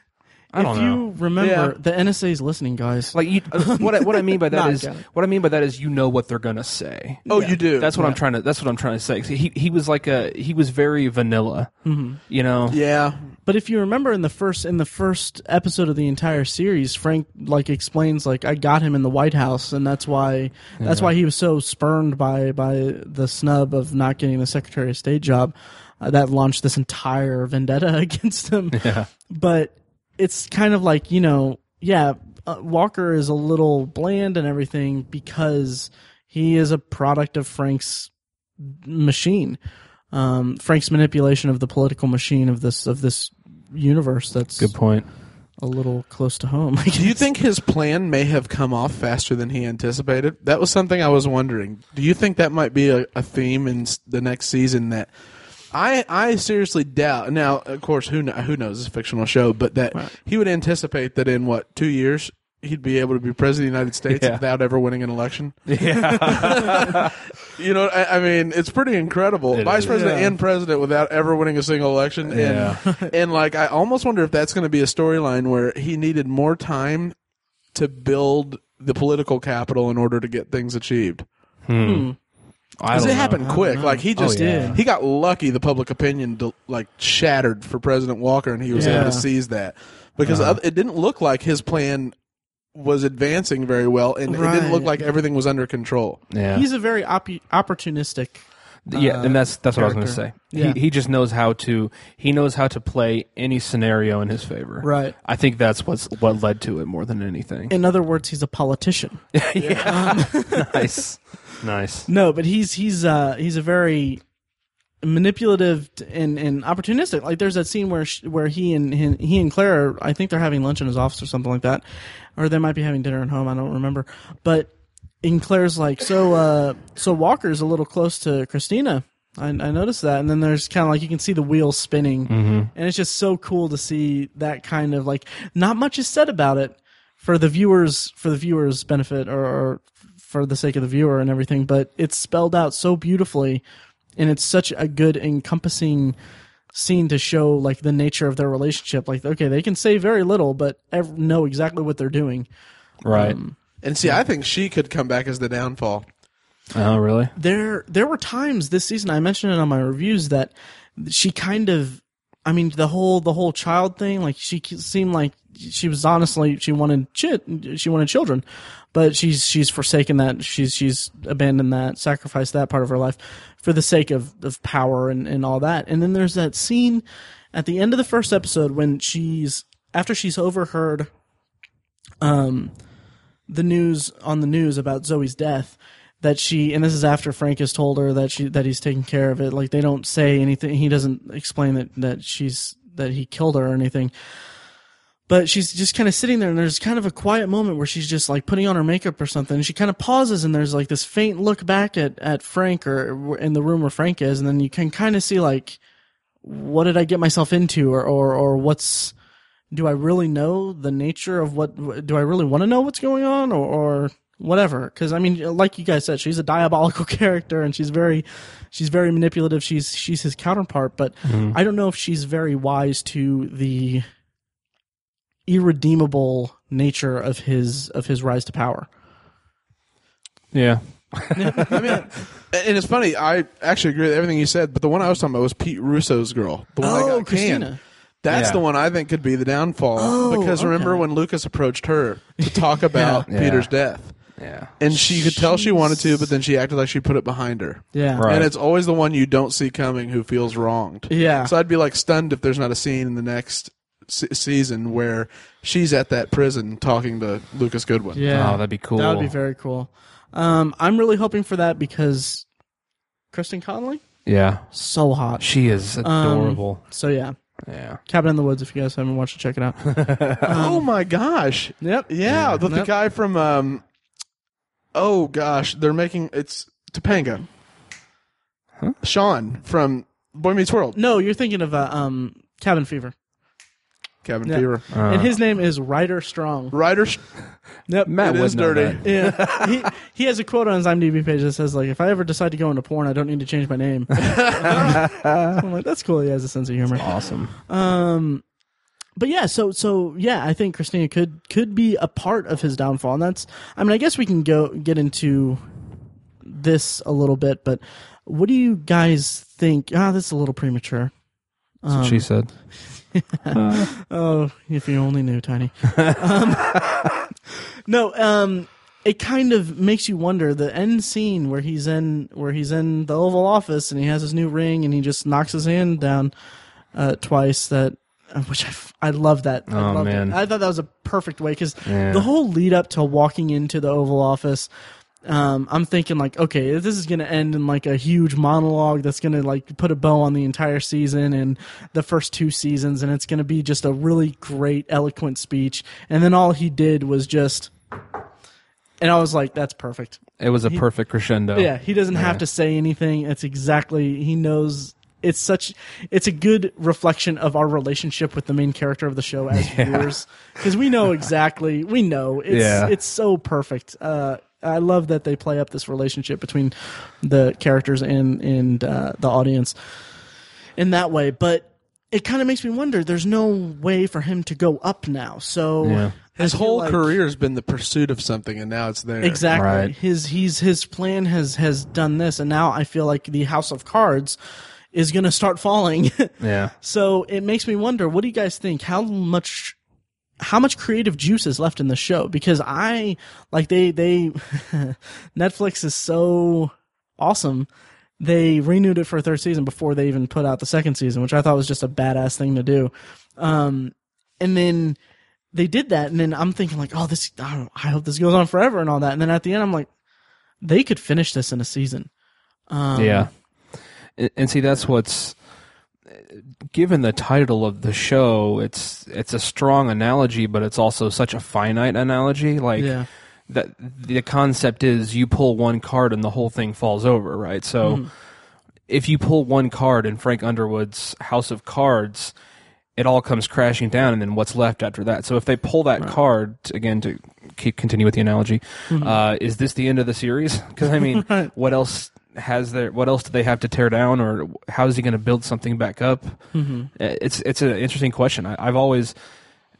I don't if know. you remember, Yeah. the NSA is listening, guys. Like you, what I, what I mean by that Not is gonna. what I mean by that is you know what they're gonna say. Oh, you do. That's what I'm trying to. That's what I'm trying to say. He he was like a he was very vanilla. Mm-hmm. You know. Yeah. But if you remember in the first in the first episode of the entire series, Frank like explains like I got him in the White House, and that's why that's why he was so spurned by by the snub of not getting the Secretary of State job. Uh, that launched this entire vendetta against him. Yeah. But it's kind of like you know, yeah, uh, Walker is a little bland and everything because he is a product of Frank's machine. Um, Frank's manipulation of the political machine of this of this universe that's Good point. a little close to home. Do you think his plan may have come off faster than he anticipated? That was something I was wondering. Do you think that might be a, a theme in the next season that I I seriously doubt. Now, of course, who kn- who knows? It's a fictional show, but that he would anticipate that in what two years he'd be able to be president of the United States Yeah. without ever winning an election. Yeah. You know, I, I mean, it's pretty incredible. It Vice is. president Yeah. and president without ever winning a single election. And, Yeah. and like, I almost wonder if that's going to be a storyline where he needed more time to build the political capital in order to get things achieved. Hmm. Hmm. I Because it know. happened quick. Like he just Oh, yeah. he got lucky. The public opinion del- like shattered for President Walker, and he was Yeah. able to seize that because Uh-huh. it didn't look like his plan was advancing very well, and it didn't look like everything was under control. Yeah, He's a very op- opportunistic. yeah, and that's that's what I was going to say. Yeah. He he just knows how to he knows how to play any scenario in his favor. Right. I think that's what's what led to it more than anything. In other words, he's a politician. Yeah. nice, nice. No, but he's he's uh he's a very manipulative and and opportunistic. Like there's that scene where sh- where he and he, and Claire, are, I think they're having lunch in his office or something like that, or they might be having dinner at home. I don't remember. But and Claire's like, so uh so Walker's a little close to Christina. I, I noticed that, and then there's kind of like you can see the wheels spinning, and it's just so cool to see that kind of like not much is said about it for the viewers for the viewers benefit or, or for the sake of the viewer and everything but it's spelled out so beautifully and it's such a good encompassing scene to show like the nature of their relationship like okay they can say very little but ev- know exactly what they're doing Right. Um, and see, I think she could come back as the downfall. oh, really? there there were times this season I mentioned it on my reviews that she kind of I mean the whole the whole child thing like she seemed like she was honestly she wanted she wanted children but she's she's forsaken that she's she's abandoned that sacrificed that part of her life for the sake of of power and and all that. And then there's that scene at the end of the first episode when she's after she's overheard um the news on the news about Zoe's death that she and this is after Frank has told her that she that he's taking care of it. Like they don't say anything he doesn't explain that that she's that he killed her or anything but she's just kind of sitting there and there's kind of a quiet moment where she's just like putting on her makeup or something and she kind of pauses and there's like this faint look back at at Frank or in the room where Frank is and then you can kind of see like what did I get myself into or or or what's do I really know the nature of what do I really want to know what's going on or, or whatever? Because I mean like you guys said she's a diabolical character and she's very she's very manipulative. She's she's his counterpart but mm-hmm. I don't know if she's very wise to the irredeemable nature of his of his rise to power Yeah. I mean, and it's funny. I actually agree with everything you said, but the one I was talking about was Pete Russo's girl, the one that Oh, got Christina. canned. That's Yeah. the one I think could be the downfall. Oh, because remember okay. when Lucas approached her to talk about Yeah. Peter's death, Yeah. and she could tell she wanted to, but then she acted like she put it behind her. yeah Right. And it's always the one you don't see coming who feels wronged. Yeah. So I'd be like stunned if there's not a scene in the next se- season where she's at that prison talking to Lucas Goodwin. yeah Oh, that'd be cool. that would be very cool um I'm really hoping for that because Kristen Connolly Yeah. so hot She is adorable. so yeah yeah. Cabin in the Woods if you guys haven't watched it check it out oh my gosh. yep Yeah, the, the Yep. guy from um Oh gosh, they're making it's Topanga. Sean from Boy Meets World. no you're thinking of uh, um Cabin Fever Cabin Yeah. Fever. and his name is Ryder Strong Ryder yep Matt it would is know dirty. Yeah, he he has a quote on his IMDb page that says like, "If I ever decide to go into porn, I don't need to change my name." I'm like, that's cool. He has a sense of humor. Awesome. Um, but yeah, so so yeah, I think Christina could could be a part of his downfall, and that's. I mean, I guess we can go get into this a little bit, but what do you guys think? Ah, this is a little premature. That's what she said. Oh, if you only knew, Tiny. um, no, um, it kind of makes you wonder the end scene where he's in where he's in the Oval Office and he has his new ring and he just knocks his hand down uh, twice. That uh, which I, f- I love that. I Oh, loved man. it. I thought that was a perfect way because Yeah. the whole lead up to walking into the Oval Office. Um, I'm thinking like, okay, this is gonna end in like a huge monologue that's gonna like put a bow on the entire season and the first two seasons, and it's gonna be just a really great, eloquent speech. And then all he did was just, and I was like, that's perfect. It was a perfect crescendo. Yeah, he doesn't have to say anything. It's exactly he knows. It's such. It's a good reflection of our relationship with the main character of the show as viewers, because we know exactly. We know it's Yeah. it's so perfect. Uh, I love that they play up this relationship between the characters and and uh, the audience in that way. But it kind of makes me wonder. There's no way for him to go up now. So Yeah. His whole like- career has been the pursuit of something, and now it's there. Exactly. Right. His he's his plan has has done this, and now I feel like the House of Cards is going to start falling. Yeah. so it makes me wonder. What do you guys think? How much? How much creative juice is left in the show? Because I like they they Netflix is so awesome. They renewed it for a third season before they even put out the second season, which I thought was just a badass thing to do. Um, and then they did that, and then I'm thinking like, oh, this. I, I hope this goes on forever and all that. And then at the end, I'm like, they could finish this in a season. Um, Yeah. And, and see, that's what's given the title of the show. It's it's a strong analogy, but it's also such a finite analogy. Like Yeah. that, the concept is you pull one card and the whole thing falls over, right? So Mm-hmm. if you pull one card in Frank Underwood's House of Cards. It all comes crashing down, and then what's left after that? So if they pull that card again to keep continue with the analogy, uh, is this the end of the series? Because I mean, Mm-hmm. Right. what else has there? What else do they have to tear down, or how is he going to build something back up? Mm-hmm. It's it's an interesting question. I, I've always,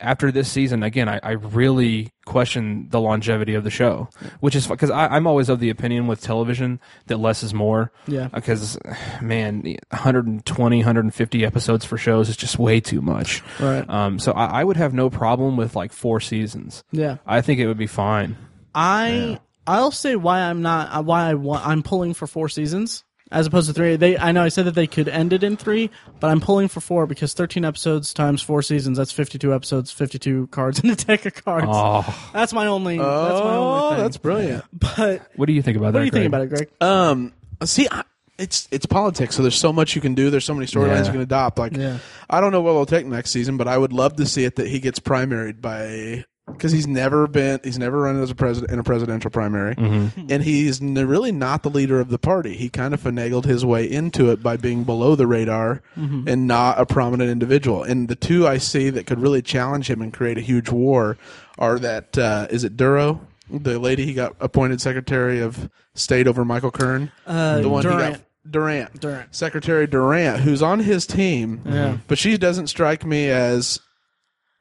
after this season, again, I, I really question the longevity of the show, which is because I'm always of the opinion with television that less is more. Yeah. Because, man, 120, 150 episodes for shows is just way too much. Right. Um, so I, I would have no problem with like four seasons. Yeah. I think it would be fine. I I'll say why I'm not uh, why I want I'm pulling for four seasons as opposed to three. They I know I said that they could end it in three, but I'm pulling for four because 13 episodes times four seasons that's 52 episodes, 52 cards in a deck of cards. Oh, That's my only. that's my Oh, only thing. that's brilliant. But what do you think about what that? do you think about it, Greg? Um, see, I, it's it's politics, so there's so much you can do. There's so many storylines Yeah. you can adopt. Like, Yeah. I don't know what they'll take next season, but I would love to see it that he gets primaried by because he's never been he's never run as a president in a presidential primary, and he's n- really not the leader of the party. He kind of finagled his way into it by being below the radar and not a prominent individual. And the two I see that could really challenge him and create a huge war are that uh, is it Duro, the lady he got appointed Secretary of State over Michael Kern, Uh, the one Durant. Durant. Durant. Secretary Durant, who's on his team, Yeah. but she doesn't strike me as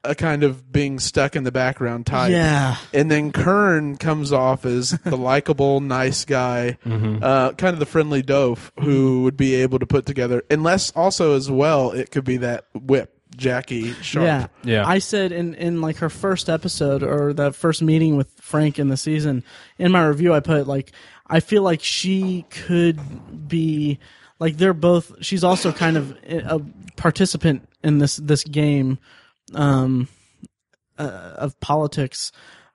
a kind of being stuck in the background type. Yeah. And then Kern comes off as the likable, nice guy, uh, kind of the friendly dofe who would be able to put together, unless also as well, it could be that whip, Jackie Sharp. Yeah. Yeah. I said in, in like her first episode or the first meeting with Frank in the season, in my review, I put like, I feel like she could be like they're both, she's also kind of a participant in this, this game, um, uh, of politics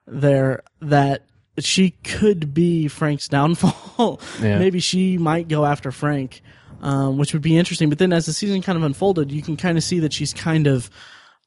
there that she could be Frank's downfall. Yeah. Maybe she might go after Frank, um, which would be interesting. But then as the season kind of unfolded, you can kind of see that she's kind of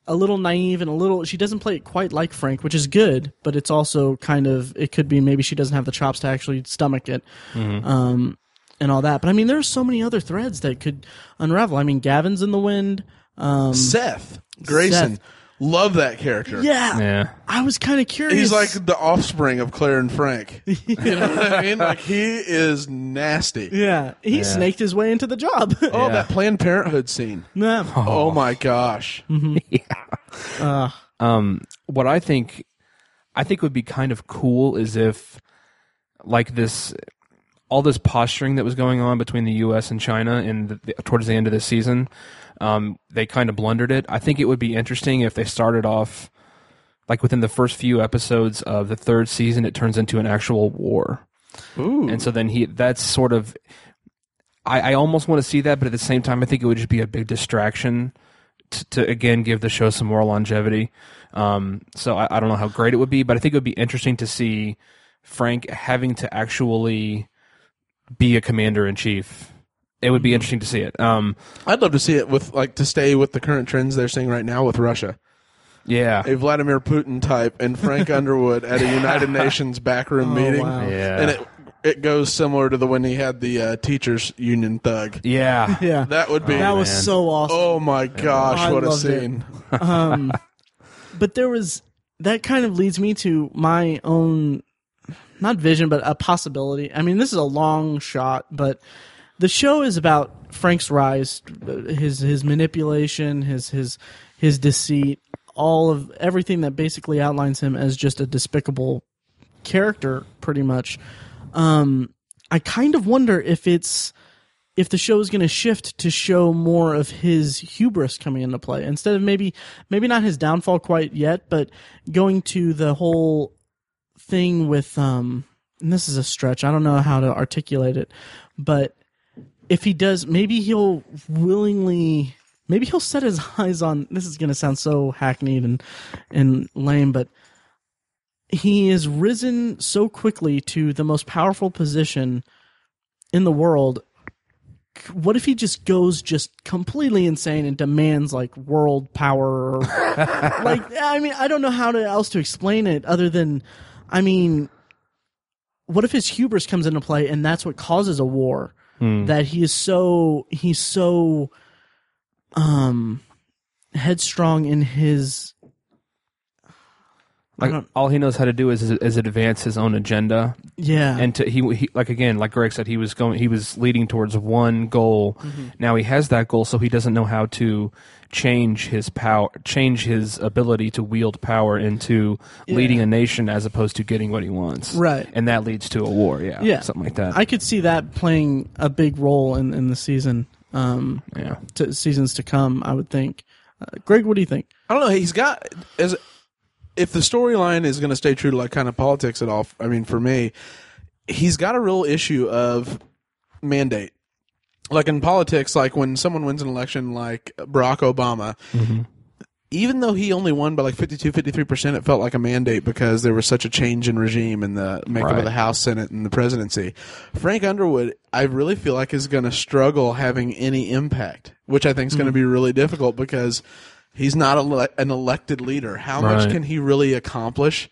a little naive and a little she doesn't play it quite like Frank, which is good, but it's also kind of it could be maybe she doesn't have the chops to actually stomach it. Um and all that. But I mean there's so many other threads that could unravel. I mean Gavin's in the wind. Um Seth Grayson. Seth. Love that character. yeah. Yeah. I was kind of curious. He's like the offspring of Claire and Frank. You know what I mean? Like he is nasty. yeah, he Yeah. snaked his way into the job. Oh, Yeah. that Planned Parenthood scene. yeah. Oh, my gosh. Uh, Um, what I think, I think would be kind of cool is if, like this, all this posturing that was going on between the U.S. and China in the, the, towards the end of this season, um, they kind of blundered it. I think it would be interesting if they started off, like within the first few episodes of the third season, it turns into an actual war. Ooh. And so then he, that's sort of, I, I almost want to see that, but at the same time, I think it would just be a big distraction to, to again give the show some more longevity. Um, so I, I don't know how great it would be, but I think it would be interesting to see Frank having to actually be a commander in chief. It would be interesting to see it. Um, I'd love to see it with like to stay with the current trends they're seeing right now with Russia. yeah, A Vladimir Putin type and Frank Underwood at a United Nations backroom Oh, meeting. wow. yeah, And it it goes similar to the when he had the uh, teachers union thug. yeah, yeah. That would be that was man. so awesome. Oh my gosh, I what a scene. um, but there was that kind of leads me to my own not vision but a possibility i mean this is a long shot but the show is about frank's rise his his manipulation his his his deceit all of everything that basically outlines him as just a despicable character, pretty much. Um, I kind of wonder if it's if the show is going to shift to show more of his hubris coming into play instead of maybe maybe not his downfall quite yet, but going to the whole thing with um and this is a stretch. I don't know how to articulate it, but if he does, maybe he'll willingly, maybe he'll set his eyes on. This is going to sound so hackneyed and and lame, but he is risen so quickly to the most powerful position in the world. What if he just goes just completely insane and demands like world power? Like, I mean, I don't know how to, else to explain it other than, I mean, what if his hubris comes into play and that's what causes a war? That he is so he's so um headstrong in his Like all he knows how to do is, is advance his own agenda, yeah. And to, he, he like again, like Greg said, he was going, he was leading towards one goal. Now he has that goal, so he doesn't know how to change his power, change his ability to wield power into leading a nation as opposed to getting what he wants. Right. and that leads to a war. Yeah, yeah something like that. I could see that playing a big role in in the season um yeah, to seasons to come. I would think. Uh, Greg, what do you think? I don't know. He's got as if the storyline is going to stay true to like kind of politics at all. I mean, for me, he's got a real issue of mandate. Like in politics, like when someone wins an election, like Barack Obama, mm-hmm. even though he only won by like 52, 53%, it felt like a mandate because there was such a change in regime in the makeup Right. of the House, Senate, and the presidency. Frank Underwood, I really feel like is going to struggle having any impact, which I think is going to mm. be really difficult because he's not ele- an elected leader. How much can he really accomplish?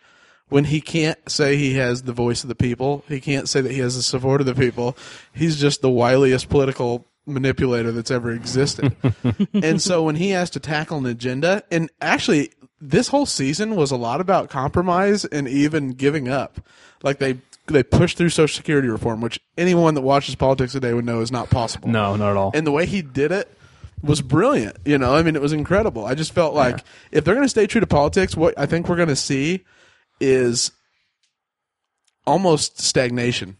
When he can't say he has the voice of the people, he can't say that he has the support of the people. He's just the wiliest political manipulator that's ever existed and so when he has to tackle an agenda, and actually, this whole season was a lot about compromise and even giving up. Like they they pushed through Social Security reform, which anyone that watches politics today would know is not possible. no, not at all. And the way he did it was brilliant. You know, I mean, it was incredible. I just felt like if they're going to stay true to politics, what I think we're going to see is almost stagnation.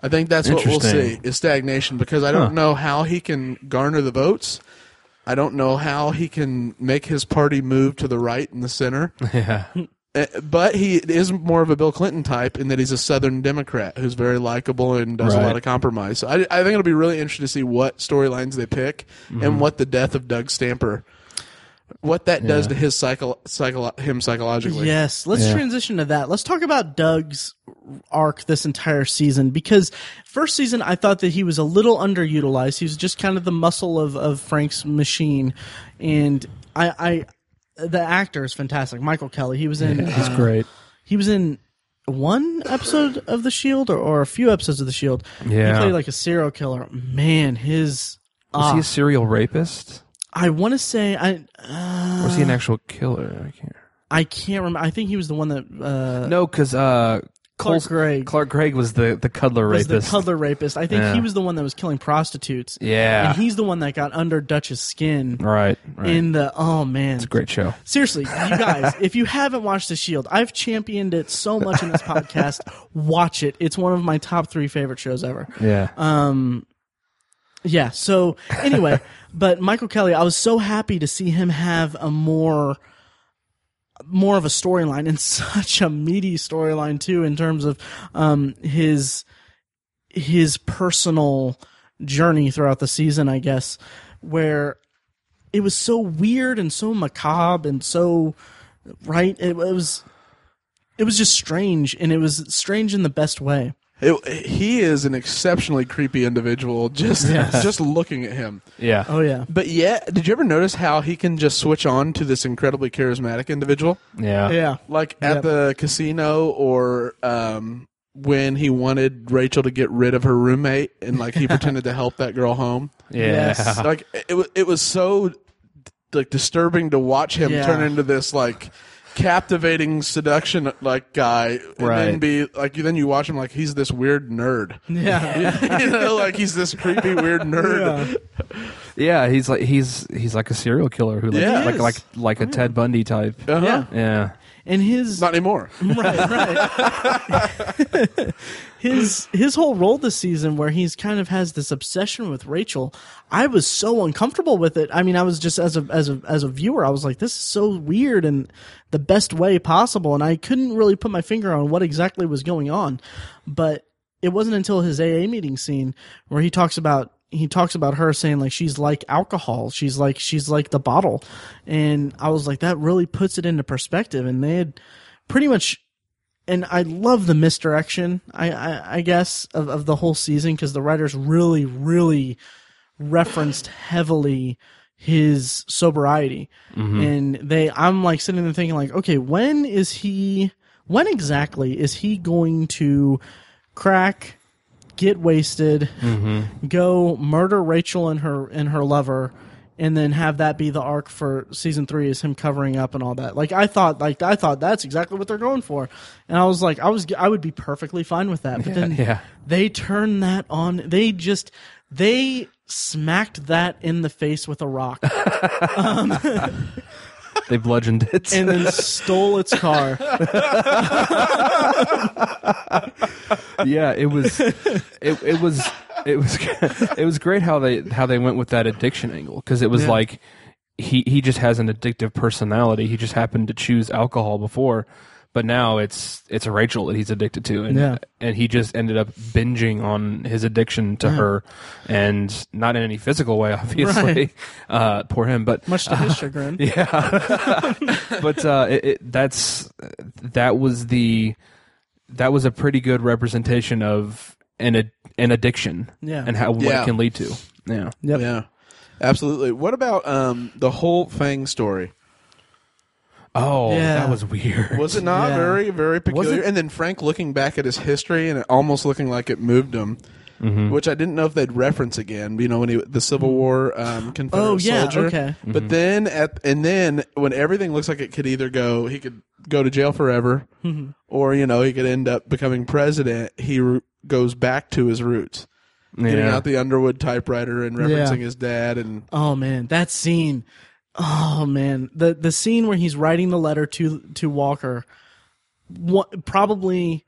I think that's what we'll see is stagnation because I don't know how he can garner the votes. I don't know how he can make his party move to the right and the center. yeah, Uh, But he is more of a Bill Clinton type in that he's a Southern Democrat who's very likable and does a lot of compromise. So I, I think it'll be really interesting to see what storylines they pick Mm-hmm. and what the death of Doug Stamper, what that does Yeah. to his psycho, psycho, him psychologically. Yes, let's Yeah. transition to that. Let's talk about Doug's arc this entire season because first season I thought that he was a little underutilized. He was just kind of the muscle of, of Frank's machine, and I, I the actor is fantastic. Michael Kelly. He was in. he's uh, great. He was in one episode of The Shield or, or a few episodes of The Shield. Yeah. he played like a serial killer. Man, his. Is he ah, a serial rapist? I want to say I. Uh, was he an actual killer? I can't. I can't remember. I think he was the one that. Uh, No, because uh, Clark Cole's- Gregg. Clark Gregg was the the cuddler was rapist. the cuddler rapist. I think Yeah. he was the one that was killing prostitutes. Yeah. and he's the one that got under Dutch's skin. Right, right. In the oh man, it's a great show. Seriously, you guys, if you haven't watched The Shield, I've championed it so much in this podcast. Watch it. It's one of my top three favorite shows ever. Yeah. Um, yeah. So anyway, but Michael Kelly, I was so happy to see him have a more more of a storyline and such a meaty storyline too in terms of um his his personal journey throughout the season, I guess, where it was so weird and so macabre and so right. It, it was it was just strange, and it was strange in the best way. It, he is an exceptionally creepy individual. Just just looking at him. yeah. Oh yeah, But yet, did you ever notice how he can just switch on to this incredibly charismatic individual? yeah. yeah. Like at Yep. the casino or um, when he wanted Rachel to get rid of her roommate and like he pretended to help that girl home. Yeah. Yes. Like it, wa- it was so like disturbing to watch him Yeah. turn into this like captivating seduction like guy, and Right. then be like then you watch him like he's this weird nerd. Yeah. you know, like he's this creepy weird nerd. Yeah, he's like he's he's like a serial killer who like Yeah. He like is. like like a Ted Bundy type. Uh-huh. Yeah. And his Not anymore. right, right. his his whole role this season, where he's kind of has this obsession with Rachel, I was so uncomfortable with it. I mean, I was just as a as a as a viewer, I was like, this is so weird in the best way possible, and I couldn't really put my finger on what exactly was going on. But it wasn't until his AA meeting scene where he talks about he talks about her saying like she's like alcohol. She's like she's like the bottle. And i was like that really puts it into perspective. And they had pretty much and i love the misdirection i i, I guess of, of the whole season because the writers really really referenced heavily his sobriety. Mm-hmm. And they i'm like sitting there thinking like okay when is he when exactly is he going to crack get wasted mm-hmm. go murder rachel and her and her lover and then have that be the arc for season three is him covering up and all that. Like i thought like i thought that's exactly what they're going for. And i was like i was i would be perfectly fine with that. But then yeah. they turned that on they just they smacked that in the face with a rock um, They bludgeoned it. and then stole its car yeah, it was it, it was it was it was great how they how they went with that addiction angle because it was Yeah. like he he just has an addictive personality. He just happened to choose alcohol before, but now it's it's a Rachel that he's addicted to, and Yeah. and he just ended up binging on his addiction to her, and not in any physical way, obviously. Right. Uh, poor him, but much to his chagrin yeah, but uh, it, it, that's that was the that was a pretty good representation of an ad, an addiction, Yeah. and how what Yeah. it can lead to. Yeah, yep Yeah, absolutely. What about um, the whole Fang story? Oh, Yeah. that was weird. Was it not Yeah. very, very peculiar? it- And then Frank looking back at his history and it almost looking like it moved him, Mm-hmm. which I didn't know if they'd reference again. You know, when he the Civil War um, Confederate Oh, yeah, soldier. okay. But then at and then when everything looks like it could either go, he could go to jail forever, Mm-hmm. or you know he could end up becoming president. He r- goes back to his roots, getting Yeah. out the Underwood typewriter and referencing his dad and Oh man, that scene. Oh man, the the scene where he's writing the letter to to Walker. What, probably,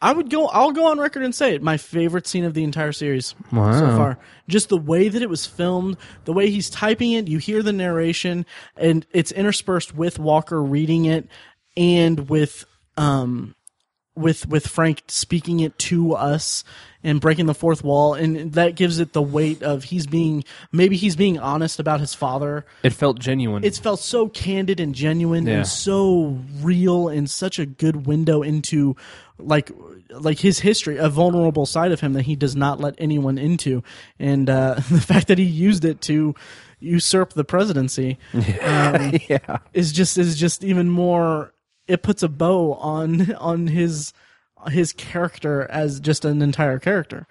I would go. I'll go on record and say it. My favorite scene of the entire series so far. Just the way that it was filmed, the way he's typing it. You hear the narration, and it's interspersed with Walker reading it, and with um with with Frank speaking it to us and breaking the fourth wall and that gives it the weight of he's being maybe he's being honest about his father It felt genuine. It felt so candid and genuine Yeah. and so real and such a good window into like like his history a vulnerable side of him that he does not let anyone into and uh the fact that he used it to usurp the presidency um, yeah, is just is just even more it puts a bow on on his his character as just an entire character.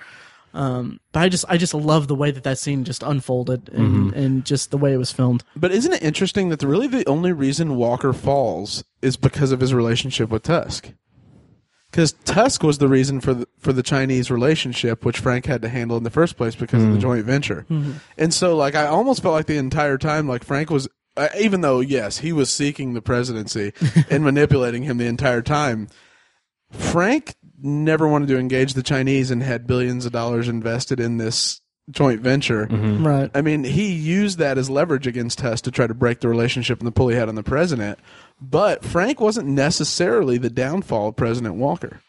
Um but i just i just love the way that that scene just unfolded and mm-hmm. and just the way it was filmed. But isn't it interesting that the, really the only reason Walker falls is because of his relationship with Tusk? Because Tusk was the reason for the, for the Chinese relationship, which Frank had to handle in the first place because of the mm-hmm. joint venture. Mm-hmm. And so, like, I almost felt like the entire time, like Frank was, uh, even though yes, he was seeking the presidency and manipulating him the entire time. Frank never wanted to engage the Chinese and had billions of dollars invested in this joint venture. right I mean, he used that as leverage against Tusk to try to break the relationship and the pull he had on the president. But Frank wasn't necessarily the downfall of President Walker.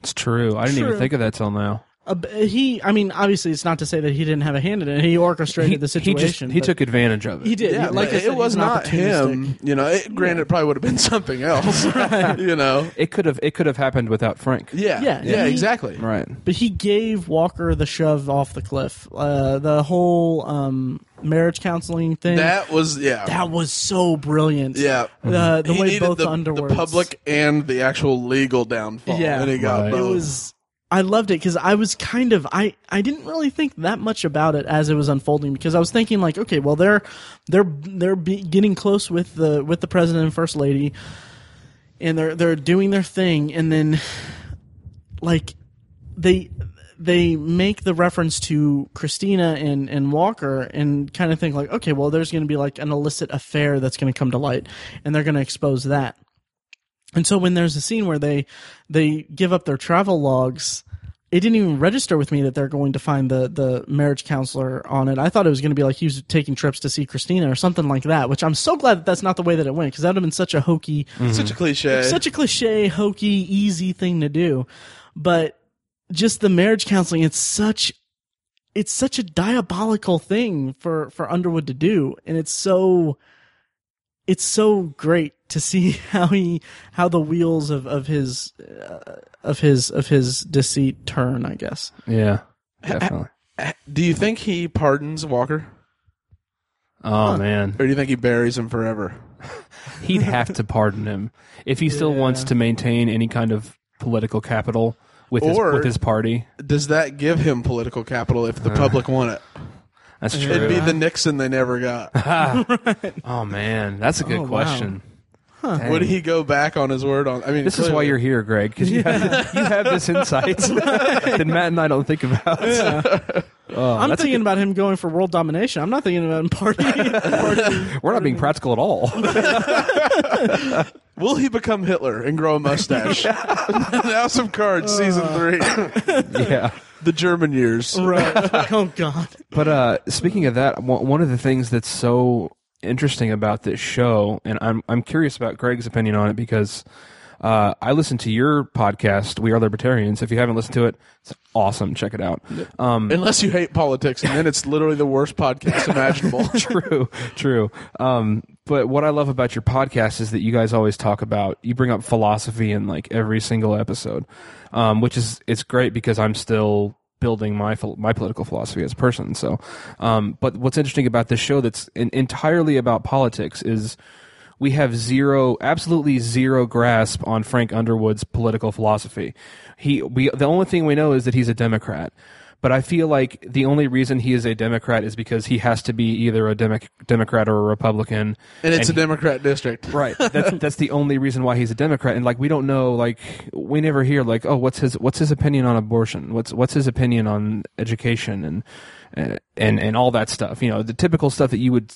it's true. I didn't True. even think of that till now. Uh, he i mean obviously it's not to say that he didn't have a hand in it he orchestrated the he just situation he took advantage of it. he did Yeah, like but I said, it was not him. You know, it, granted, it probably would have been something else. You know, It could have it could have happened without Frank. yeah, Yeah, yeah, he- exactly. Right. but he gave Walker the shove off the cliff. Uh, the whole um, marriage counseling thing That was yeah, that was so brilliant. yeah. Uh, the He way both the, underworlds, the public and the actual legal downfall. Yeah. and he got Right. It both. was. I loved it because I was kind of I I didn't really think that much about it as it was unfolding because I was thinking like okay well they're they're they're getting close with the with the president and first lady and they're they're doing their thing, and then like they they make the reference to Christina and, and Walker and kind of think like, okay, well, there's going to be like an illicit affair that's going to come to light, and they're going to expose that. And so when there's a scene where they they give up their travel logs, it didn't even register with me that they're going to find the the marriage counselor on it. I thought it was going to be like he was taking trips to see Christina or something like that. Which I'm so glad that that's not the way that it went because that would have been such a hokey, mm-hmm. Such a cliche. such a cliche, hokey, easy thing to do. But just the marriage counseling, it's such it's such a diabolical thing for for Underwood to do, and it's so it's so great to see how he how the wheels of of his uh, of his of his deceit turn. I guess. Yeah, definitely. do you think he pardons Walker, Oh man, or do you think he buries him forever? he'd have to pardon him if he still wants to maintain any kind of political capital with his Or- with his party. Does that give him political capital if the public want it? That's true. It'd be the Nixon they never got. oh man, that's a good Oh, wow. question. Dang. Would he go back on his word on? I mean, This is why clearly- you're here, Greg, because you, have, you have this insight that Matt and I don't think about. Oh, I'm that's a thinking good- about him going for world domination. I'm not thinking about him partying. we're not being practical at all. Will he become Hitler and grow a mustache? House of Cards season three, yeah. the German years. right. Oh God. But uh, speaking of that, one one of the things that's so interesting about this show, and I'm I'm curious about Greg's opinion on it because uh, I listened to your podcast, We Are Libertarians. If you haven't listened to it, it's awesome. Check it out. Um, Unless you hate politics, and then it's literally the worst podcast imaginable. true, true. Um, but what I love about your podcast is that you guys always talk about you bring up philosophy in like every single episode, um, which is it's great because I'm still building my my political philosophy as a person. So, um, but what's interesting about this show that's in, entirely about politics is we have zero, absolutely zero grasp on Frank Underwood's political philosophy. He, we, the only thing we know is that he's a Democrat. But I feel like the only reason he is a Democrat is because he has to be either a Demo- Democrat or a Republican. And it's And a Democrat district. Right. That's that's the only reason why he's a Democrat. And like we don't know, like we never hear like, oh, what's his what's his opinion on abortion? What's what's his opinion on education and uh, and and all that stuff. You know, the typical stuff that you would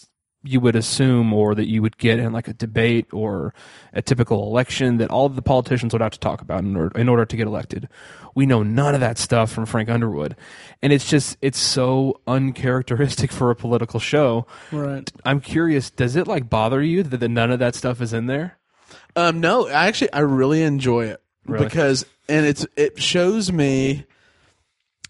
you would assume or that you would get in like a debate or a typical election that all of the politicians would have to talk about in order, in order to get elected. We know none of that stuff from Frank Underwood. And it's just it's so uncharacteristic for a political show. Right. I'm curious, does it like bother you that, that none of that stuff is in there? Um, no, I actually I really enjoy it Really? because and it's it shows me.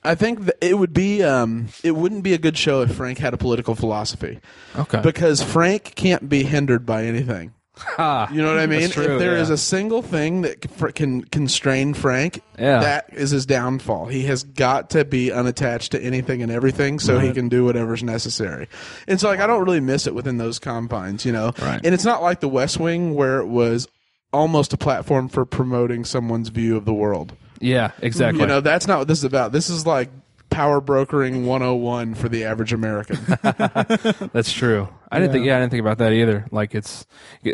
I think it would be um it wouldn't be a good show if Frank had a political philosophy Okay. because Frank can't be hindered by anything. You know what I mean? True, if there yeah. is a single thing that can constrain Frank, Yeah. that is his downfall. He has got to be unattached to anything and everything so he can do whatever's necessary. And so, like, I don't really miss it within those confines, you know? Right. And it's not like The West Wing where it was almost a platform for promoting someone's view of the world. Yeah, exactly. You know, that's not what this is about. This is like power brokering 101 for the average American. That's true. I didn't think. Yeah, I didn't think about that either. Like it's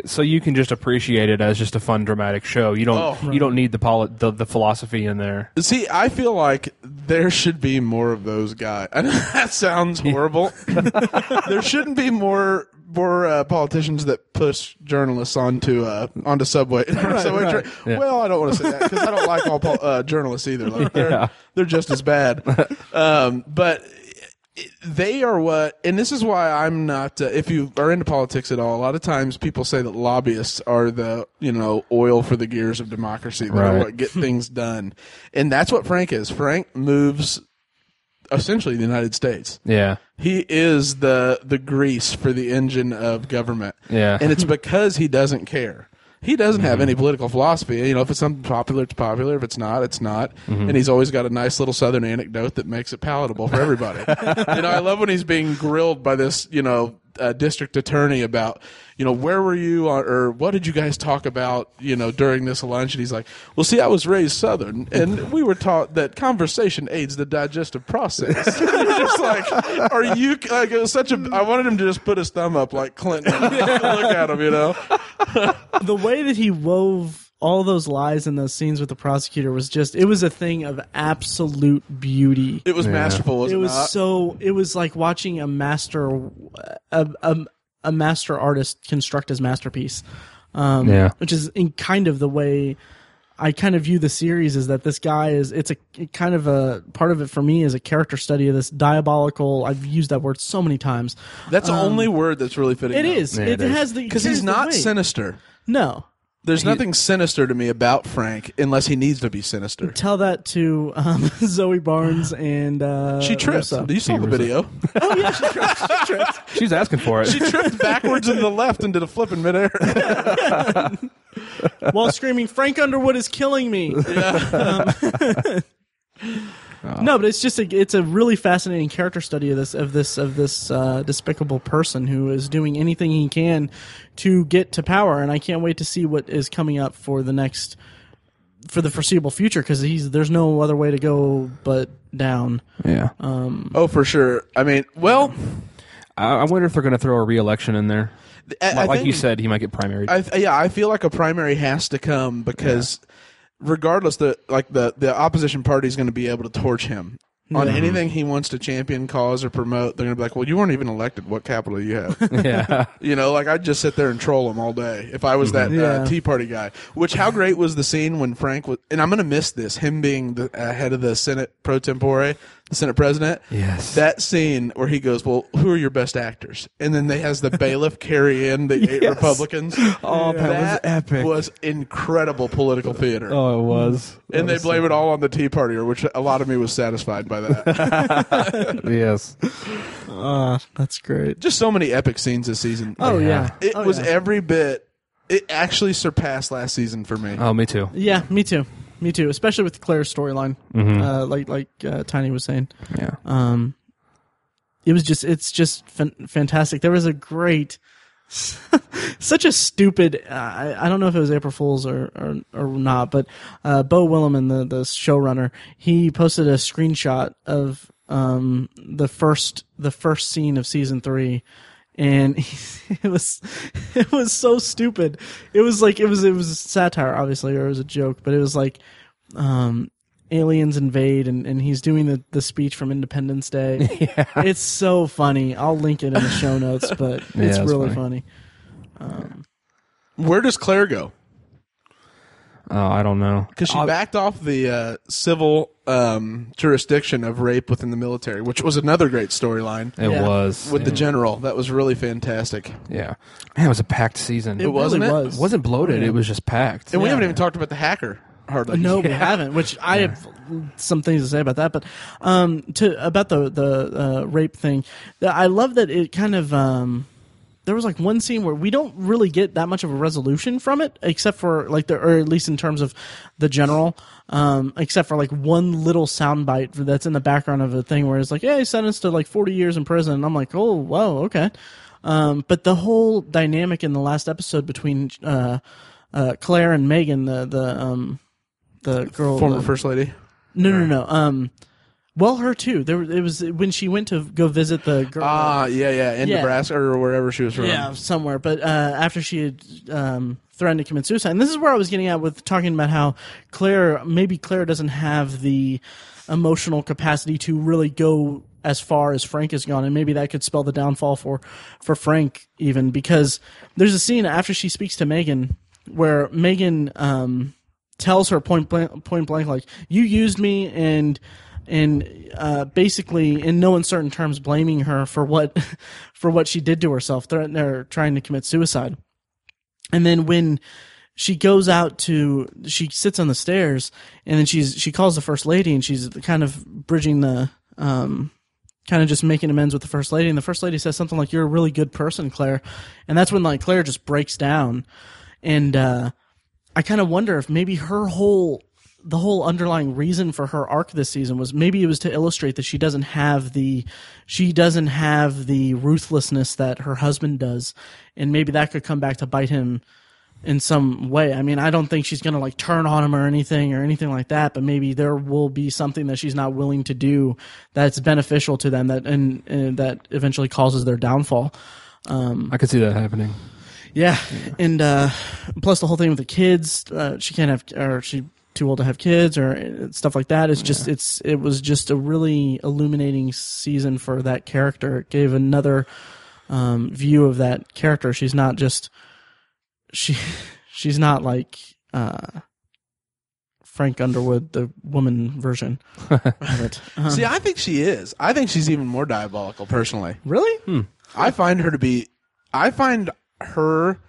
so you can just appreciate it as just a fun, dramatic show. You don't. Oh. You don't need the, poli- the the philosophy in there. See, I feel like there should be more of those guys. I know that sounds horrible. there shouldn't be more more uh, politicians that push journalists onto uh, onto subway. subway right. Yeah. Well, I don't want to say that because I don't like all pol- uh, journalists either. Like, they're, Yeah. they're just as bad. Um, but they are what, and this is why I'm not. Uh, if you are into politics at all, a lot of times people say that lobbyists are the you know oil for the gears of democracy. That are Right. what get things done, and that's what Frank is. Frank moves essentially the United States. Yeah. He is the the grease for the engine of government. Yeah. and it's because he doesn't care. He doesn't have mm-hmm. any political philosophy. You know, if it's something popular, it's popular. If it's not, it's not. Mm-hmm. And he's always got a nice little Southern anecdote that makes it palatable for everybody. you know, I love when he's being grilled by this, you know, uh, district attorney about, you know, where were you or what did you guys talk about, you know, during this lunch? And he's like, well, see, I was raised Southern, and we were taught that conversation aids the digestive process. Just like, are you like? It was such a. I wanted him to just put his thumb up like Clinton. Look at him, you know. the way that he wove all those lies in those scenes with the prosecutor was just it was a thing of absolute beauty. It was masterful. Was it it, was not? so it was like watching a master a, a, a master artist construct his masterpiece um Yeah. which is in kind of the way i kind of view the series is that this guy is it's a it kind of a part of it for me is a character study of this diabolical i've used that word so many times That's the only word that's really fitting. um, it is Yeah, it, it is. has the because he's not weight. sinister. no There's nothing sinister to me about Frank unless he needs to be sinister. tell that to um, zoe barnes and uh She tripped. Russo. You saw the video. oh yeah she tripped, she tripped. She's asking for it. She tripped backwards into the left and did a flip in midair. while screaming, "Frank Underwood is killing me." Um, no, but it's just a, it's a really fascinating character study of this of this of this uh, despicable person who is doing anything he can to get to power, and I can't wait to see what is coming up for the next for the foreseeable future because he's there's no other way to go but down. yeah. oh, for sure. I mean, well, I, I wonder if they're going to throw a re-election in there. I, I Like, like you said, he might get primary. I, yeah, I feel like a primary has to come because regardless, the like the the opposition party is going to be able to torch him on anything he wants to champion, cause, or promote. They're going to be like, "Well, you weren't even elected. What capital do you have?" yeah. you know, like I'd just sit there and troll him all day if I was that Yeah. uh, Tea Party guy. Which how great was the scene when Frank was? And I'm going to miss this. Him being the uh, head of the Senate pro tempore, the Senate president. Yes. That scene where he goes, "Well, who are your best actors?" And then they has the bailiff carry in the eight Yes. Republicans. Oh, that was epic. Was incredible political theater. Oh, it was. and they blame it all on the Tea Party, which a lot of me was satisfied by that. yes. Uh, that's great. Just so many epic scenes this season. Oh Yeah. yeah, It Oh, was yeah. every bit. It actually surpassed last season for me. Oh, me too. yeah, me too, me too. Especially with Claire's storyline, uh, like like uh, Tiny was saying. Yeah. Um, it was just it's just fan- fantastic. There was a great, such a stupid. Uh, I, I don't know if it was April Fools or or, or not, but uh, Beau Willimon, the the showrunner, he posted a screenshot of um the first the first scene of season three. And it was, it was so stupid. It was like it was it was satire, obviously, or it was a joke, but it was like, um, aliens invade and, and he's doing the, the speech from Independence Day. Yeah. It's so funny. I'll link it in the show notes, but Yeah, it's it's really funny. funny. Where does Claire go? Oh, I don't know. Because she backed off the uh, civil um, jurisdiction of rape within the military, which was another great storyline It Yeah. was. with yeah. the general. That was really fantastic. Yeah. Man, it was a packed season. It, wasn't really it? was. It wasn't bloated. It was just packed. And we haven't even talked about the hacker hardly. No, we haven't. Which I have some things to say about that, but um, to about the the uh, rape thing, the- I love that it kind of um, there was like one scene where we don't really get that much of a resolution from it, except for like the or at least in terms of the general, um, except for like one little soundbite that's in the background of a thing where it's like, yeah, he's sentenced to like forty years in prison. And I'm like, oh, whoa, okay. Um, but the whole dynamic in the last episode between uh, uh, Claire and Megan, the the um, the girl, Former the- first lady. no, no, no. Um, well, her too. There, it was when she went to go visit the girl. Ah, yeah, yeah, in Yeah. Nebraska or wherever she was from. yeah, somewhere. But uh, after she had um, threatened to commit suicide, and this is where I was getting at with talking about how Claire, maybe Claire doesn't have the emotional capacity to really go as far as Frank has gone, and maybe that could spell the downfall for for Frank even because there's a scene after she speaks to Megan where Megan um, tells her point blank, point blank like you used me and and uh, basically in no uncertain terms blaming her for what for what she did to herself. They're trying to commit suicide, and then when she goes out to she sits on the stairs and then she's she calls the first lady and she's kind of bridging the um kind of just making amends with the first lady. And the first lady says something like you're a really good person claire. And that's when like claire just breaks down. And uh i kind of wonder if maybe her whole the whole underlying reason for her arc this season was maybe it was to illustrate that she doesn't have the she doesn't have the ruthlessness that her husband does and maybe that could come back to bite him in some way. I mean, I don't think she's going to like turn on him or anything or anything like that, but maybe there will be something that she's not willing to do that's beneficial to them that and, and that eventually causes their downfall. Um, I could see that happening. Yeah, and uh, plus the whole thing with the kids, uh, she can't have, or she too old to have kids, or uh, stuff like that. It's just, it's, it was just a really illuminating season for that character. It gave another um, view of that character. She's not just she, she's not like uh, Frank Underwood, the woman version of it. Um, See, I think she is. I think she's even more diabolical, personally. really? Hmm. I find her to be. I find her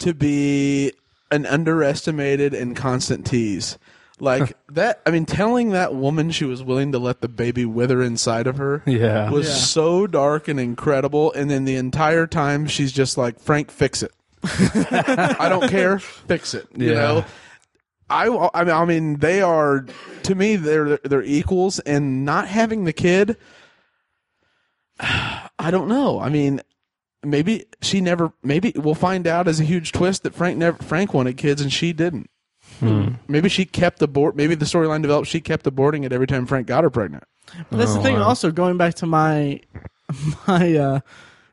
to be an underestimated and constant tease. Like that. I mean, telling that woman she was willing to let the baby wither inside of her. Yeah. was Yeah. so dark and incredible. And then the entire time she's just like, Frank, fix it. I don't care. Fix it. You Yeah. know? I, I mean, I mean, they are to me they're they're equals, and not having the kid, I don't know. I mean, maybe she never. Maybe we'll find out as a huge twist that Frank never Frank wanted kids and she didn't. Maybe she kept the board. Maybe the storyline developed. She kept aborting it every time Frank got her pregnant. But that's the Oh, thing. wow. Also, going back to my my uh,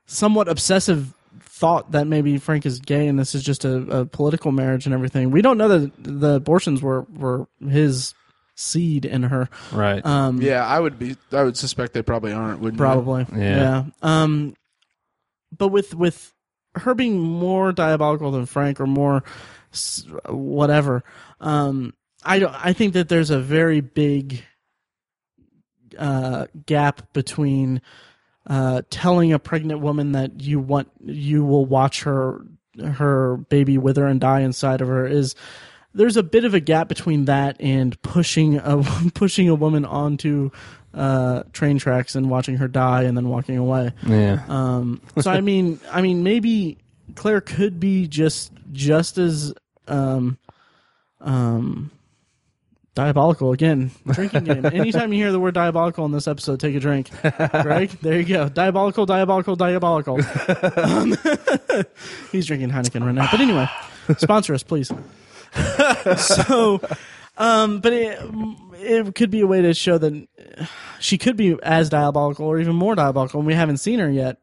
somewhat obsessive thought that maybe Frank is gay and this is just a, a political marriage and everything. We don't know that the abortions were were his seed in her. Right. Um, Yeah, I would be. I would suspect they probably aren't. Wouldn't you? probably. Yeah. Yeah. Um, but with with her being more diabolical than Frank or more whatever, um, I don't. I think that there's a very big uh, gap between uh, telling a pregnant woman that you want you will watch her her baby wither and die inside of her is there's a bit of a gap between that and pushing a pushing a woman onto uh, train tracks and watching her die and then walking away. yeah. Um, so I mean, I mean, maybe Claire could be just just as um, um, diabolical. Again, drinking game. Anytime you hear the word diabolical in this episode, take a drink. Greg, there you go. Diabolical, diabolical, diabolical. Um, he's drinking Heineken right now. But anyway, sponsor us, please. so, um, but it, it could be a way to show that she could be as diabolical or even more diabolical, and we haven't seen her yet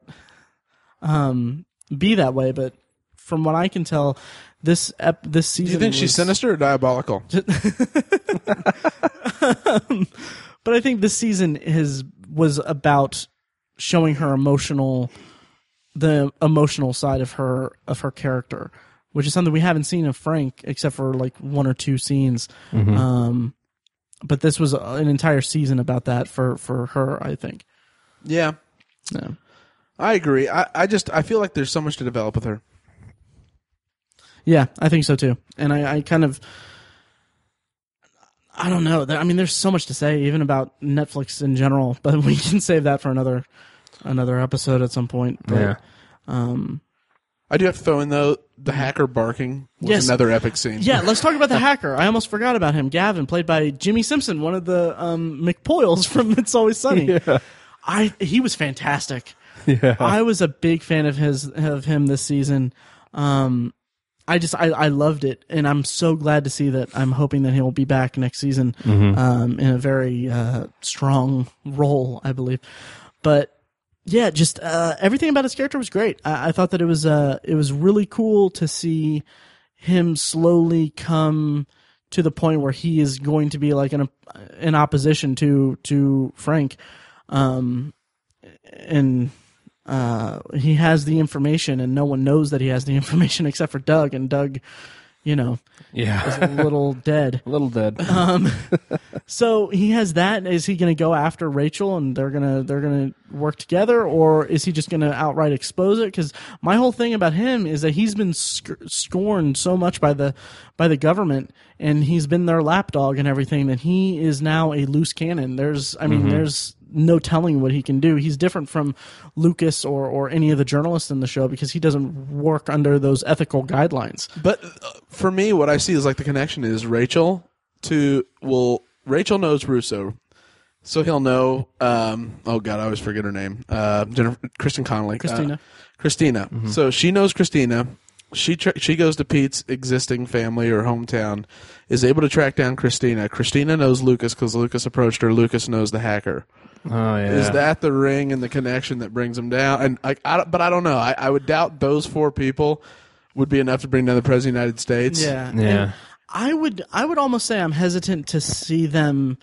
um, be that way. But from what I can tell, this ep- this season. Do you think she's sinister or diabolical? But I think this season is was about showing her emotional, the emotional side of her of her character, which is something we haven't seen of Frank except for like one or two scenes. Um, but this was an entire season about that for for her. I think. Yeah, Yeah. I agree. I, I just I feel like there's so much to develop with her. Yeah, I think so too. And I, I kind of, I don't know. I mean, there's so much to say even about Netflix in general, but we can save that for another another episode at some point. But, yeah. Um, I do have to throw in though the hacker barking was Yes. another epic scene. yeah, let's talk about the hacker. I almost forgot about him. Gavin, played by Jimmy Simpson, one of the um, McPoyles from It's Always Sunny. I he was fantastic. Yeah. I was a big fan of his of him this season. Um, I just I, I loved it, and I'm so glad to see that. I'm hoping that he'll be back next season um, in a very uh, strong role, I believe. But yeah, just uh, everything about his character was great. I, I thought that it was uh, it was really cool to see him slowly come to the point where he is going to be like an in opposition to to Frank, um, and uh, he has the information, and no one knows that he has the information except for Doug, and Doug, you know, Yeah. is a little dead. A little dead. Um, so he has that. Is he going to go after Rachel, and they're gonna they're gonna work together, or is he just going to outright expose it? Because my whole thing about him is that he's been sc- scorned so much by the by the government, and he's been their lapdog and everything that he is now a loose cannon. There's, I mean, there's no telling what he can do. He's different from Lucas or or any of the journalists in the show because he doesn't work under those ethical guidelines. But uh, for me, what I see is like the connection is Rachel to well, Rachel knows Russo, so he'll know. Um, oh God, I always forget her name. Uh, Jennifer, Kristen Connolly, Christina. Uh, Christina. So she knows Christina. She tra- she goes to Pete's existing family or hometown, is able to track down Christina. Christina knows Lucas because Lucas approached her. Lucas knows the hacker. Oh yeah. Is that the ring and the connection that brings them down? And I, I but I don't know. I, I would doubt those four people would be enough to bring down the president of the United States. Yeah. Yeah. And I would I would almost say I'm hesitant to see them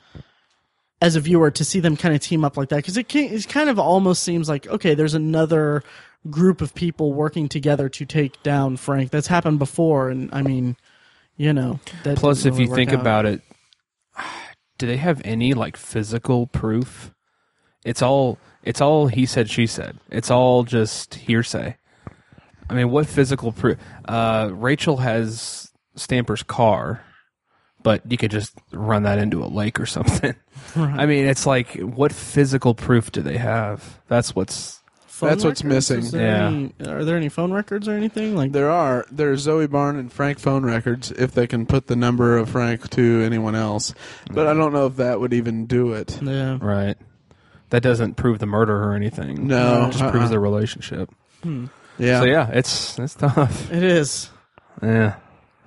as a viewer to see them kind of team up like that because it, can, it kind of almost seems like okay, there's another group of people working together to take down Frank. That's happened before, and I mean, you know. That Plus, didn't if you think out. about it, do they have any like physical proof? It's all it's all he said she said. It's all just hearsay. I mean, what physical proof? Uh, Rachel has Stamper's car, but you could just run that into a lake or something. I mean, it's like what physical proof do they have? That's what's Phone That's what's records? missing. Is there Yeah. any- are there any phone records or anything like? There are there's Zoe Barn and Frank phone records if they can put the number of Frank to anyone else, but I don't know if that would even do it. Yeah. right. That doesn't prove the murder or anything. No, it just uh-uh. proves their relationship. Hmm. Yeah, So yeah, it's it's tough. It is. Yeah.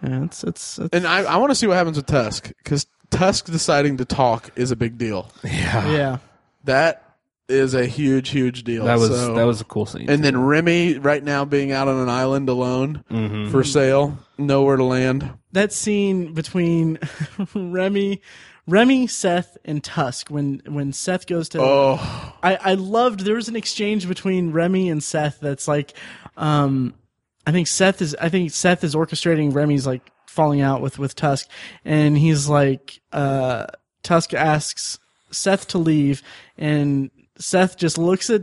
Yeah, it's it's, it's and I, I want to see what happens with Tusk because Tusk deciding to talk is a big deal. Yeah. yeah. That is a huge, huge deal. That was So- that was a cool scene. And then. Remy right now being out on an island alone Mhm. for sale, nowhere to land. that scene between Remy, Remy, Seth, and Tusk when when Seth goes to. Oh, I I loved there was an exchange between Remy and Seth that's like, um, I think Seth is I think Seth is orchestrating Remy's like falling out with with Tusk, and he's like, uh, Tusk asks Seth to leave, and Seth just looks at.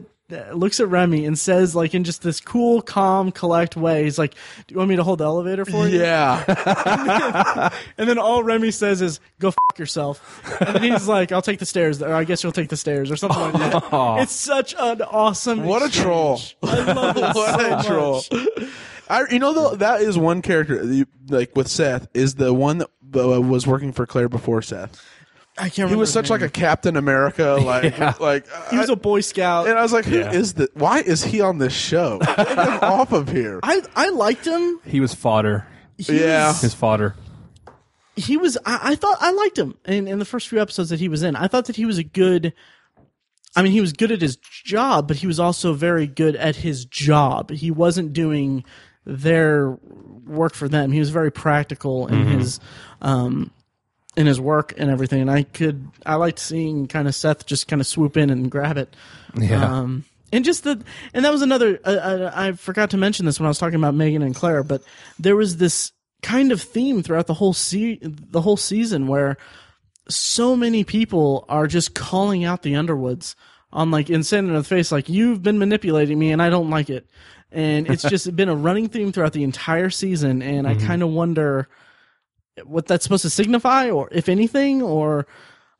Looks at Remy and says, like in just this cool, calm, collect way, he's like, "Do you want me to hold the elevator for you?" yeah. And then all Remy says is, "Go f- yourself." And then he's like, "I'll take the stairs." Or I guess you'll take the stairs, or something like that. It's such an awesome. What a troll. I love it what so a much. troll. I, you know, though, that is one character, like with Seth, is the one that was working for Claire before Seth. I can't. Remember he was such like a Captain America, like, like He was I- a Boy Scout. and I was like, who is Yeah. the? Why is he on this show? Get him off of here. I I liked him. he was fodder. He Yeah. was, His fodder. he was. I, I thought I liked him in in the first few episodes that he was in. I thought that he was a good. I mean, he was good at his job, but he was also very good at his job. He wasn't doing their work for them. He was very practical in his um in his work and everything. And I could I liked seeing kind of Seth just kind of swoop in and grab it. Yeah. Um, and just the, and that was another. Uh, uh, I forgot to mention this when I was talking about Megan and Claire, but there was this kind of theme throughout the whole se- the whole season where so many people are just calling out the Underwoods on like and saying in the face like you've been manipulating me and I don't like it, and it's just been a running theme throughout the entire season, and I kind of wonder what that's supposed to signify, or if anything, or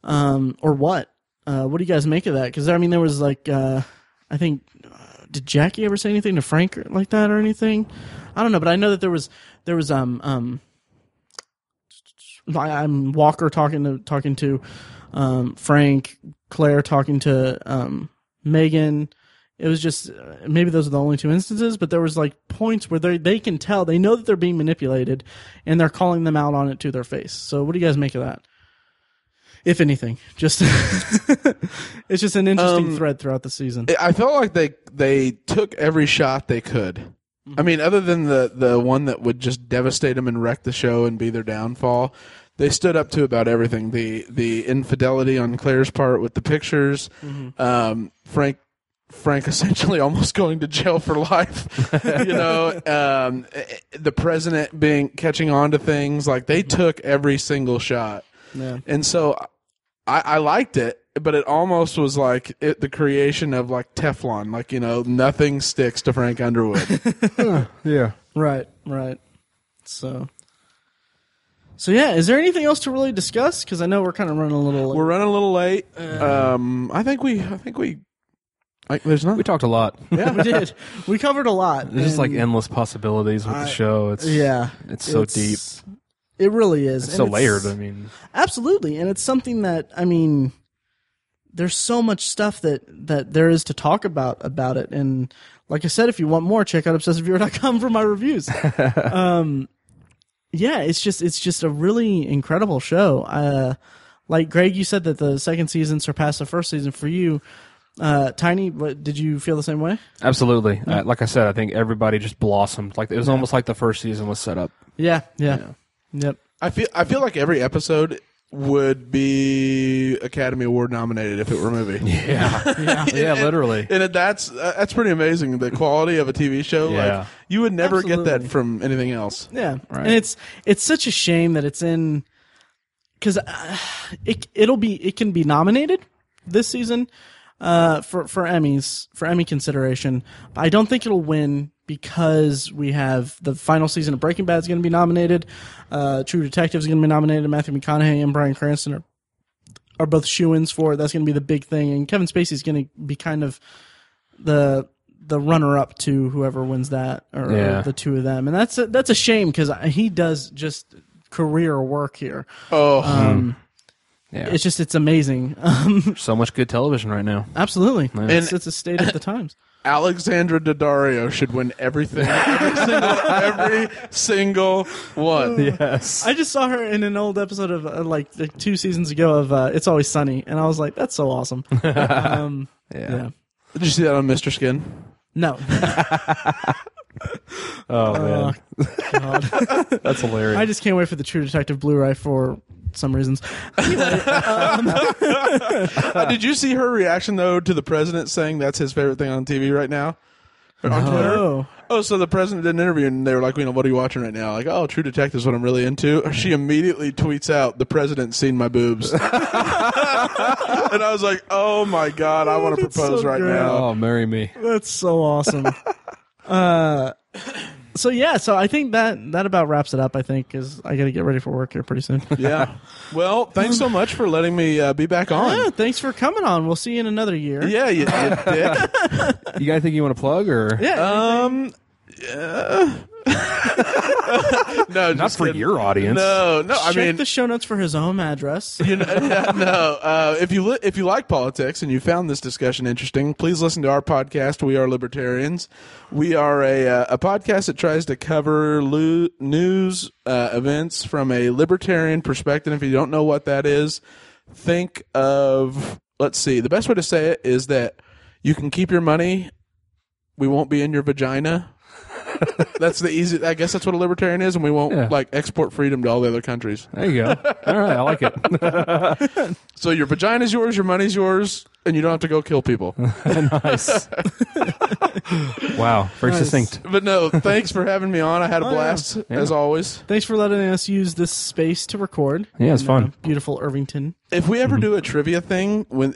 um, or what. Uh, what do you guys make of that? Because I mean, there was like, uh, I think, uh, did Jackie ever say anything to Frank or- like that or anything? I don't know, but I know that there was there was um um. I- I'm Walker talking to talking to um, Frank, Claire talking to um, Megan. It was just uh, maybe those are the only two instances, but there was like points where they they can tell they know that they're being manipulated, and they're calling them out on it to their face. So what do you guys make of that? If anything, just it's just an interesting Um, thread throughout the season. I felt like they they took every shot they could. I mean, other than the the one that would just devastate them and wreck the show and be their downfall, they stood up to about everything. The the infidelity on Claire's part with the pictures, um, Frank Frank essentially almost going to jail for life. you know, um, the president being catching on to things like they took every single shot. yeah. And so I, I liked it, but it almost was like it, the creation of like Teflon, like, you know, nothing sticks to Frank Underwood. Yeah. Right, right. So, so yeah. Is there anything else to really discuss? Because I know we're kind of running a little. Late. We're running a little late. Um, I think we, I think we, like, there's not. We talked a lot. yeah. we did. We covered a lot. There's just like and- endless possibilities with I- the show. It's yeah, It's so deep. It really is. It's And so layered. I mean, Absolutely, and it's something that I mean, there's so much stuff that that there is to talk about about it, and like I said, if you want more, check out obsessiveviewer.com for my reviews. um, yeah, it's just it's just a really incredible show. Uh, like Greg, you said that the second season surpassed the first season for you. Uh, Tiny, what, did you feel the same way? Absolutely. Uh, like I said, I think everybody just blossomed. Like it was almost like the first season was set up. Yeah, yeah, yep. I feel I feel like every episode would be Academy Award nominated if it were a movie. Yeah. yeah. literally. And it, that's uh, that's pretty amazing. The quality of a TV show, Yeah. like you would never get that from anything else. Yeah, Right. and it's it's such a shame that it's in because uh, it it'll be it can be nominated this season uh, for for Emmys for Emmy consideration. I don't think it'll win because we have the final season of Breaking Bad is going to be nominated. Uh, True Detective is going to be nominated. Matthew McConaughey and Bryan Cranston are are both shoe-ins for it. That's going to be the big thing, and Kevin Spacey is going to be kind of the the runner up to whoever wins that or, or the two of them and that's a, that's a shame because he does just career work here Oh, um Yeah. it's just it's amazing um so much good television right now. absolutely it's, And- it's a state of the times Alexandra Daddario should win everything, every single, every single one. Yes. i just saw her in an old episode of uh, like, like two seasons ago of uh, it's always sunny and i was like that's so awesome um yeah. Did you see that on Mr. Skin? no Oh man, God. that's hilarious. i just can't wait for the true detective blu-ray for some reasons Uh, did you see her reaction though to the president saying that's his favorite thing on TV right now? Or on Twitter? oh Oh, so the president did an interview and they were like, you know, what are you watching right now? Like, oh, True Detective is what I'm really into. She immediately tweets out, the president's seen my boobs. and I was like, oh my God, I want to That's propose so right great. now. oh, marry me. That's so awesome. uh, so yeah, so I think that that about wraps it up. I think because I got to get ready for work here pretty soon. Yeah. Well, thanks so much for letting me uh, be back yeah, on. thanks for coming on. We'll see you in another year. Yeah, you, you dick. You guys think you want to plug or Yeah. Um, yeah. no, not just for kidding. your audience? No, no. I Check mean, the show notes for his home address. you know, yeah, no. Uh, if you li- if you like politics and you found this discussion interesting, please listen to our podcast. We are libertarians. We are a uh, a podcast that tries to cover lo- news uh, events from a libertarian perspective. If you don't know what that is, think of let's see. The best way to say it is that you can keep your money. We won't be in your vagina. That's the easy. I guess that's what a libertarian is, and we won't Yeah. like export freedom to all the other countries. There you go. All right, I like it. So your vagina's yours, your money's yours, and you don't have to go kill people. nice. wow, very Nice. succinct. but no, thanks for having me on. I had a Oh, yeah. blast Yeah. as always. Thanks for letting us use this space to record. Yeah, it's in, fun. uh, beautiful Irvington. If we ever do a trivia thing, when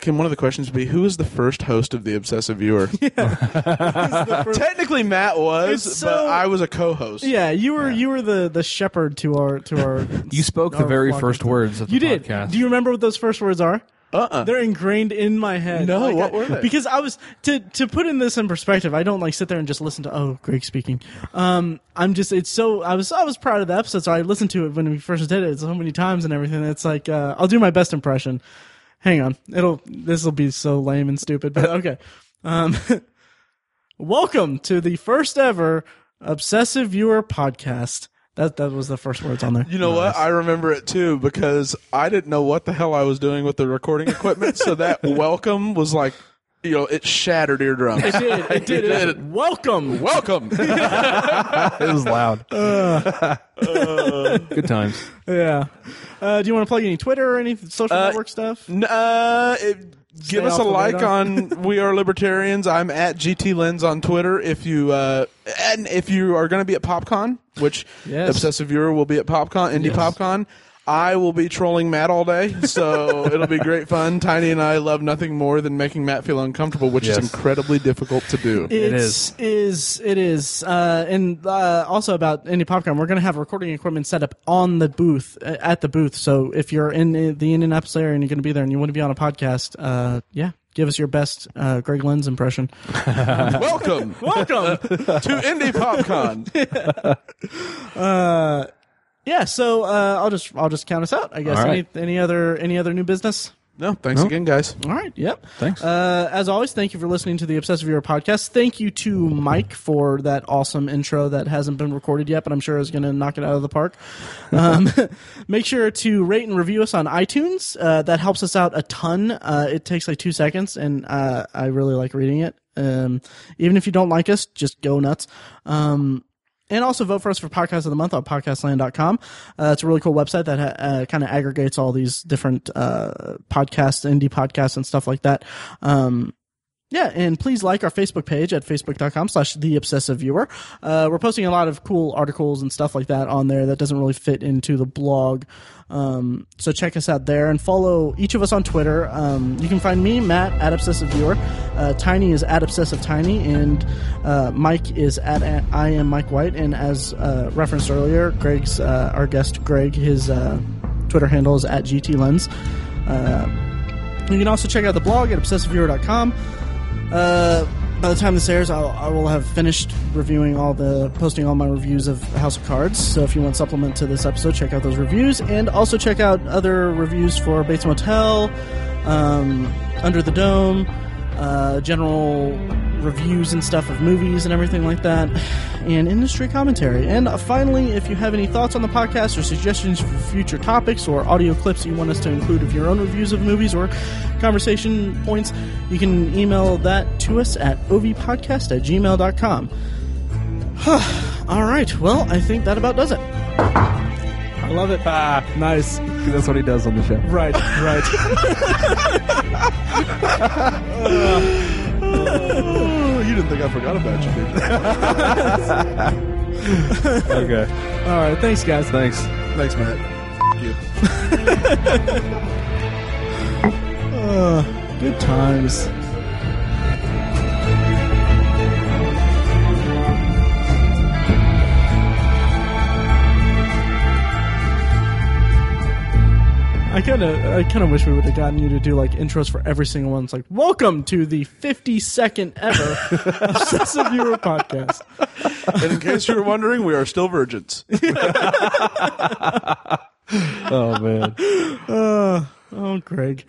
can one of the questions be who is the first host of the Obsessive Viewer? Technically, Matt was, It's but I was a co-host. Yeah, you were you were the the shepherd to our to our. You spoke the our very flock first of- words of the You did. podcast. Do you remember what those first words are? Uh-uh. They're ingrained in my head. No, Like, what I- were they? Because I was to to put in this in perspective. I don't like sit there and just listen to oh Greg speaking. Um, I'm just it's so I was I was proud of the episode, so I listened to it when we first did it so many times and everything. It's like uh, I'll do my best impression. Hang on, it'll this will be so lame and stupid, but okay. Um, welcome to the first ever obsessive viewer podcast. That that was the first words on there. You know what? I remember it too because I didn't know what the hell I was doing with the recording equipment. so that welcome was like, you know, it shattered eardrums. It did. It did. It It, welcome. welcome. it was loud. Good times. Yeah. Uh, do you want to plug any Twitter or any social Uh, network stuff? N- Uh, it, give us a like on We Are Libertarians. I'm at GT Lenz on Twitter. If you uh, and if you are going to be at PopCon, which Yes. Obsessive Viewer will be at PopCon, Indie Yes. PopCon. I will be trolling Matt all day, so it'll be great fun. Tiny and I love nothing more than making Matt feel uncomfortable, which is incredibly difficult to do. It's, is. It is. Uh, and uh, also about Indie PopCon, we're going to have recording equipment set up on the booth, uh, at the booth. So if you're in the Indianapolis area and you're going to be there and you want to be on a podcast, uh, yeah, give us your best uh, Greg Lenz impression. Welcome Welcome. to Indie PopCon. uh, yeah. So uh, I'll just I'll just count us out. I guess. All right. Any any other any other new business? No, thanks No. again, guys. All right. Yep. Thanks. Uh, as always, thank you for listening to the Obsessive Viewer podcast. Thank you to Mike for that awesome intro that hasn't been recorded yet, but I'm sure is going to knock it out of the park. Um, make sure to rate and review us on iTunes. Uh, that helps us out a ton. Uh, it takes like two seconds, and uh, I really like reading it. Um, even if you don't like us, just go nuts. Um, and also vote for us for podcast of the month on podcastland.com. Uh, it's a really cool website that ha- uh, kind of aggregates all these different uh, podcasts, indie podcasts, and stuff like that. Um, yeah, and please like our Facebook page at facebook.com slash the obsessive viewer. Uh, we're posting a lot of cool articles and stuff like that on there that doesn't really fit into the blog. Um, so check us out there and follow each of us on Twitter. Um, you can find me, Matt, at obsessive viewer. Uh, Tiny is at obsessive tiny, and uh, Mike is at I am Mike White. And as uh, referenced earlier, Greg's uh, our guest, Greg, his uh, Twitter handle is at GT Lenz. Uh, you can also check out the blog at obsessiveviewer.com. Uh, by the time this airs, I'll, I will have finished reviewing all the posting all my reviews of House of Cards. So if you want supplement to this episode, check out those reviews, and also check out other reviews for Bates Motel, um, Under the Dome, uh, general reviews and stuff of movies and everything like that, and industry commentary. And uh, finally, if you have any thoughts on the podcast or suggestions for future topics or audio clips you want us to include of your own reviews of movies or conversation points, you can email that to us at ovpodcast at gmail.com. All right, well, I think that about does it. I love it. Ah, Nice. that's what he does on the show. Right, right. You didn't think I forgot about you, did you? Okay. All right, thanks, guys. Thanks. Thanks, Matt. F- you. Uh, good times. I kind of, I kind of wish we would have gotten you to do like intros for every single one. It's like, welcome to the 52nd ever Obsessive Viewer podcast. And in case you were wondering, we are still virgins. Oh man. Uh, oh, Greg.